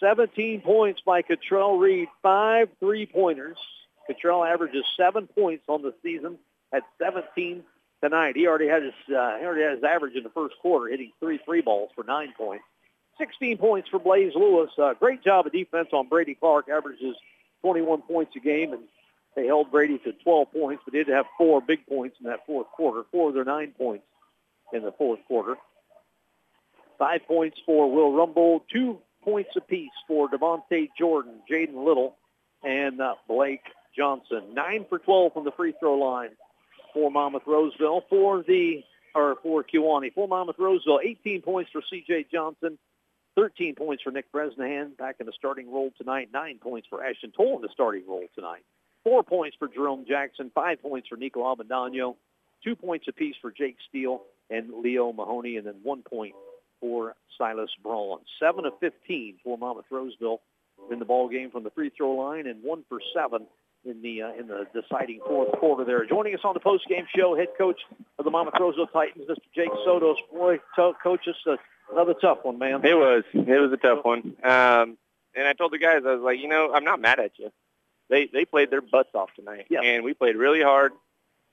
17 points by Cottrell Reed, five three-pointers. Cottrell averages seven points on the season at 17 tonight. He already had his uh, he already had his average in the first quarter, hitting three three balls for nine points. 16 points for Blaze Lewis. Uh, great job of defense on Brady Clark. Averages 21 points a game, and they held Brady to 12 points, but did have four big points in that fourth quarter. Four of their nine points in the fourth quarter. Five points for Will Rumbold. Two points apiece for Devontae Jordan, Jaden Little, and uh, Blake Johnson. Nine for 12 from the free throw line for Monmouth Roseville. For the or for Kewanee. For Monmouth Roseville, 18 points for C.J. Johnson, 13 points for Nick Bresnahan back in the starting role tonight. Nine points for Ashton Toll in the starting role tonight. Four points for Jerome Jackson. Five points for Nico Avendano. Two points apiece for Jake Steele and Leo Mahoney, and then one point for Silas Braun. 7 of 15 for Monmouth Roseville in the ball game from the free throw line and 1 for 7 in the uh, in the deciding fourth quarter there. Joining us on the post game show, head coach of the Roseville Titans, Mr. Jake Sotos. Boy, t- coach, us uh, another tough one, man. It was. It was a tough one. Um, and I told the guys, I was like, you know, I'm not mad at you. They they played their butts off tonight, yeah. and we played really hard.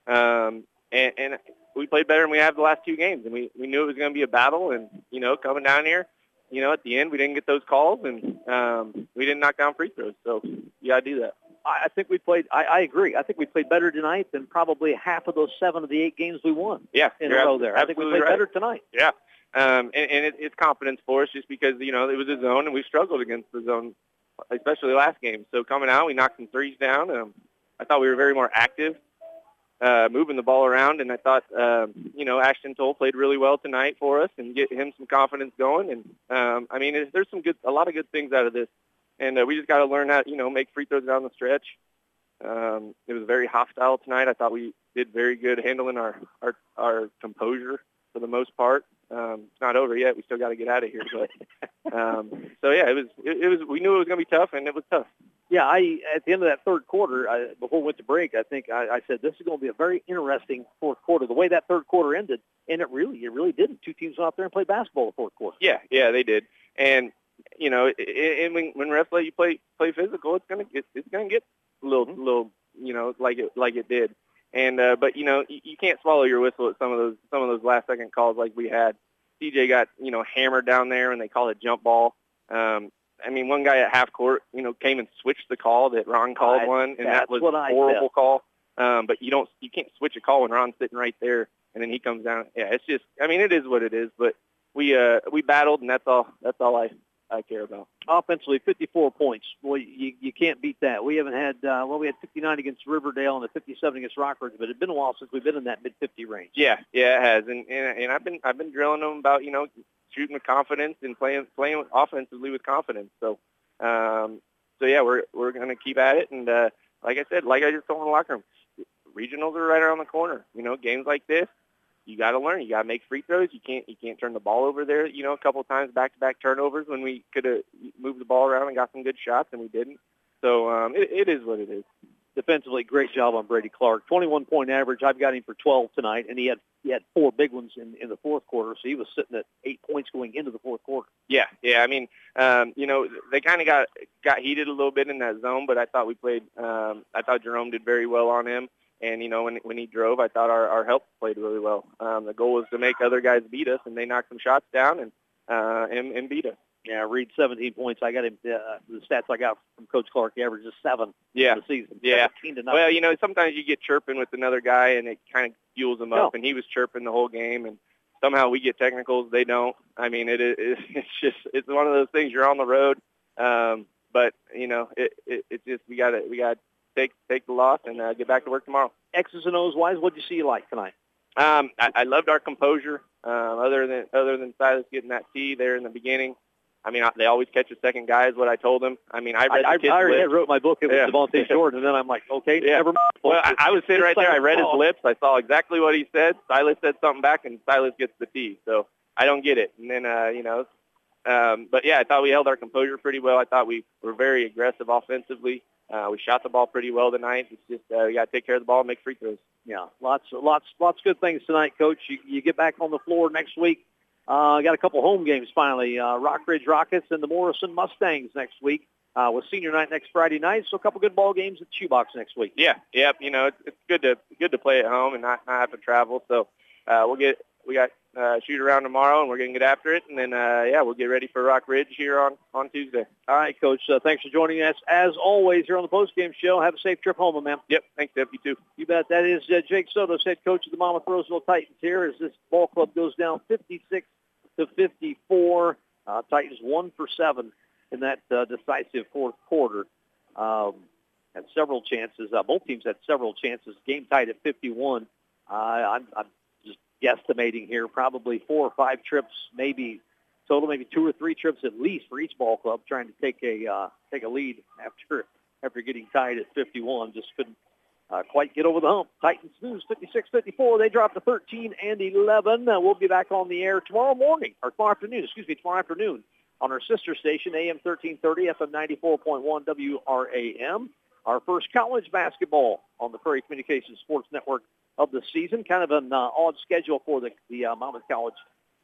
Um, and, and we played better than we have the last two games, and we we knew it was going to be a battle. And you know, coming down here, you know, at the end we didn't get those calls, and um, we didn't knock down free throws. So you got to do that. I think we played. I, I agree. I think we played better tonight than probably half of those seven of the eight games we won. Yeah, in a row there. I think we played right. better tonight. Yeah, um, and, and it, it's confidence for us just because you know it was a zone, and we struggled against the zone, especially last game. So coming out, we knocked some threes down. Um, I thought we were very more active uh, moving the ball around. And I thought, um, you know, Ashton Toll played really well tonight for us and get him some confidence going. And um, I mean, there's some good, a lot of good things out of this. And uh, we just got to learn how, you know, make free throws down the stretch. Um, it was very hostile tonight. I thought we did very good handling our our, our composure for the most part. Um, it's not over yet. We still got to get out of here. But um, so yeah, it was it, it was. We knew it was going to be tough, and it was tough. Yeah, I at the end of that third quarter, I, before we went to break, I think I, I said this is going to be a very interesting fourth quarter. The way that third quarter ended, and it really, it really didn't. Two teams went out there and played basketball the fourth quarter. Yeah, yeah, they did. And you know, and when when let you play play physical, it's gonna get it's gonna get a little mm-hmm. little you know like it like it did. And uh, but you know you, you can't swallow your whistle at some of those some of those last second calls like we had. CJ got you know hammered down there, and they called a jump ball. Um, I mean, one guy at half court, you know, came and switched the call that Ron called I, one, and that was a horrible call. Um, but you don't, you can't switch a call when Ron's sitting right there, and then he comes down. Yeah, it's just, I mean, it is what it is. But we, uh, we battled, and that's all. That's all I, I care about. Offensively, 54 points. Well, you, you can't beat that. We haven't had, uh, well, we had 59 against Riverdale and a 57 against Rockridge, but it's been a while since we've been in that mid 50 range. Yeah, yeah, it has, and and, and I've been, I've been drilling them about, you know, shooting with confidence and playing, playing offensively with confidence. So um, so yeah, we're we're going to keep at it, and uh, like I said, like I just told in the locker room, regionals are right around the corner. You know, games like this, you got to learn. You got to make free throws. You can't you can't turn the ball over there. You know, a couple of times back to back turnovers when we could have moved the ball around and got some good shots, and we didn't. So um, it, it is what it is defensively, great job on Brady Clark. 21 point average. I've got him for 12 tonight, and he had he had four big ones in in the fourth quarter, so he was sitting at eight points going into the fourth quarter. Yeah, yeah. I mean, um, you know, they kind of got got heated a little bit in that zone, but I thought we played. Um, I thought Jerome did very well on him. And you know when when he drove, I thought our our help played really well. Um, the goal was to make other guys beat us, and they knocked some shots down and uh, and, and beat us. Yeah, Reed 17 points. I got him. Uh, the stats I got from Coach Clark, he averages seven. Yeah, the season. Yeah. To well, you know, sometimes you get chirping with another guy, and it kind of fuels him no. up. And he was chirping the whole game, and somehow we get technicals, they don't. I mean, it, it it's just it's one of those things. You're on the road, um, but you know, it, it it's just we got to we got take take the loss and uh, get back to work tomorrow. X's and O's wise, what did you see like tonight? Um, I, I loved our composure. Um, other than other than Silas getting that tee there in the beginning. I mean, they always catch a second guy is what I told them. I mean, I read I, the kid's I already lips. wrote my book. It was Yeah. Devontae Jordan, and then I'm like, okay, Yeah. never mind. Well, I, I was sitting right there. I read his lips. I saw exactly what he said. Silas said something back, and Silas gets the tee. So I don't get it. And then, uh, you know, um, but yeah, I thought we held our composure pretty well. I thought we were very aggressive offensively. Uh, we shot the ball pretty well tonight. It's just uh, we got to take care of the ball and make free throws. Yeah, lots, lots, lots of good things tonight, Coach. You, you get back on the floor next week. Uh, got a couple home games finally. Uh, Rock Ridge Rockets and the Morrison Mustangs next week. Uh, with senior night next Friday night, so a couple good ball games at Shoebox next week. Yeah, yep. You know, it's, it's good to good to play at home and not, not have to travel. So uh, we'll get we got uh, shoot around tomorrow, and we're gonna get after it. And then uh, yeah, we'll get ready for Rock Ridge here on on Tuesday. All right, Coach. Uh, thanks for joining us as always here on the post game show. Have a safe trip home, man. Yep. Thanks, Deb. You too. You bet. That is uh, Jake Soto, head coach of the Monmouth Roseville Titans here as this ball club goes down 56 to 54. Uh, Titans one for seven in that uh, decisive fourth quarter. Um, had several chances. Uh, both teams had several chances. Game tied at 51. Uh, I'm, I'm guesstimating here, probably four or five trips, maybe total, maybe two or three trips at least for each ball club, trying to take a uh, take a lead after after getting tied at 51. Just couldn't uh, quite get over the hump. Titans lose 56-54. They drop to 13 and 11. Uh, we'll be back on the air tomorrow morning, or tomorrow afternoon, excuse me, tomorrow afternoon on our sister station, AM 1330, FM 94.1 WRAM. Our first college basketball on the Prairie Communications Sports Network of the season. Kind of an uh, odd schedule for the, the uh, Monmouth College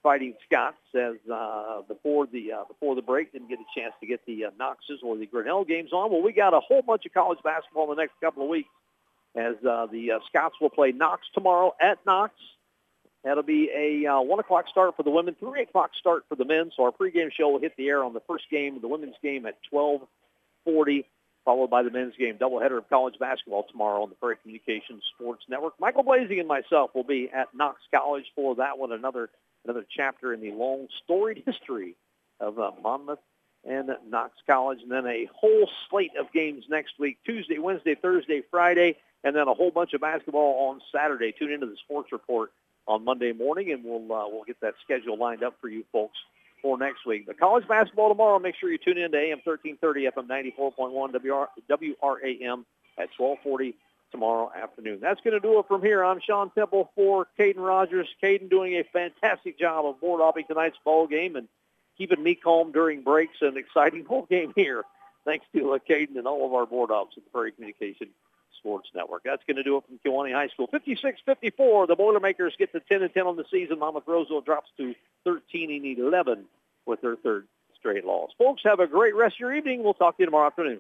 Fighting Scots as uh, before the uh, before the break didn't get a chance to get the uh, Knoxes or the Grinnell games on. Well, we got a whole bunch of college basketball in the next couple of weeks as uh, the uh, Scots will play Knox tomorrow at Knox. That'll be a uh, 1 o'clock start for the women, 3 o'clock start for the men. So our pregame show will hit the air on the first game, the women's game at 1240, followed by the men's game. Doubleheader of college basketball tomorrow on the Prairie Communications Sports Network. Michael Blazing and myself will be at Knox College for that one, another another chapter in the long storied history of uh, Monmouth and Knox College. And then a whole slate of games next week, Tuesday, Wednesday, Thursday, Friday, and then a whole bunch of basketball on Saturday. Tune into the sports report on Monday morning, and we'll uh, we'll get that schedule lined up for you folks for next week. The college basketball tomorrow. Make sure you tune in to AM 1330 FM 94.1 WR, WRAM at 1240 tomorrow afternoon. That's going to do it from here. I'm Sean Temple for Caden Rogers. Caden doing a fantastic job of board hopping tonight's ball game and keeping me calm during breaks. An exciting ball game here Thanks to uh, Caden and all of our board ops at the Prairie Communication Sports Network. That's going to do it from Kewanee High School. 56-54, the Boilermakers get to 10 and 10 on the season. Monmouth Roseville drops to 13 and 11 with their third straight loss. Folks, have a great rest of your evening. We'll talk to you tomorrow afternoon.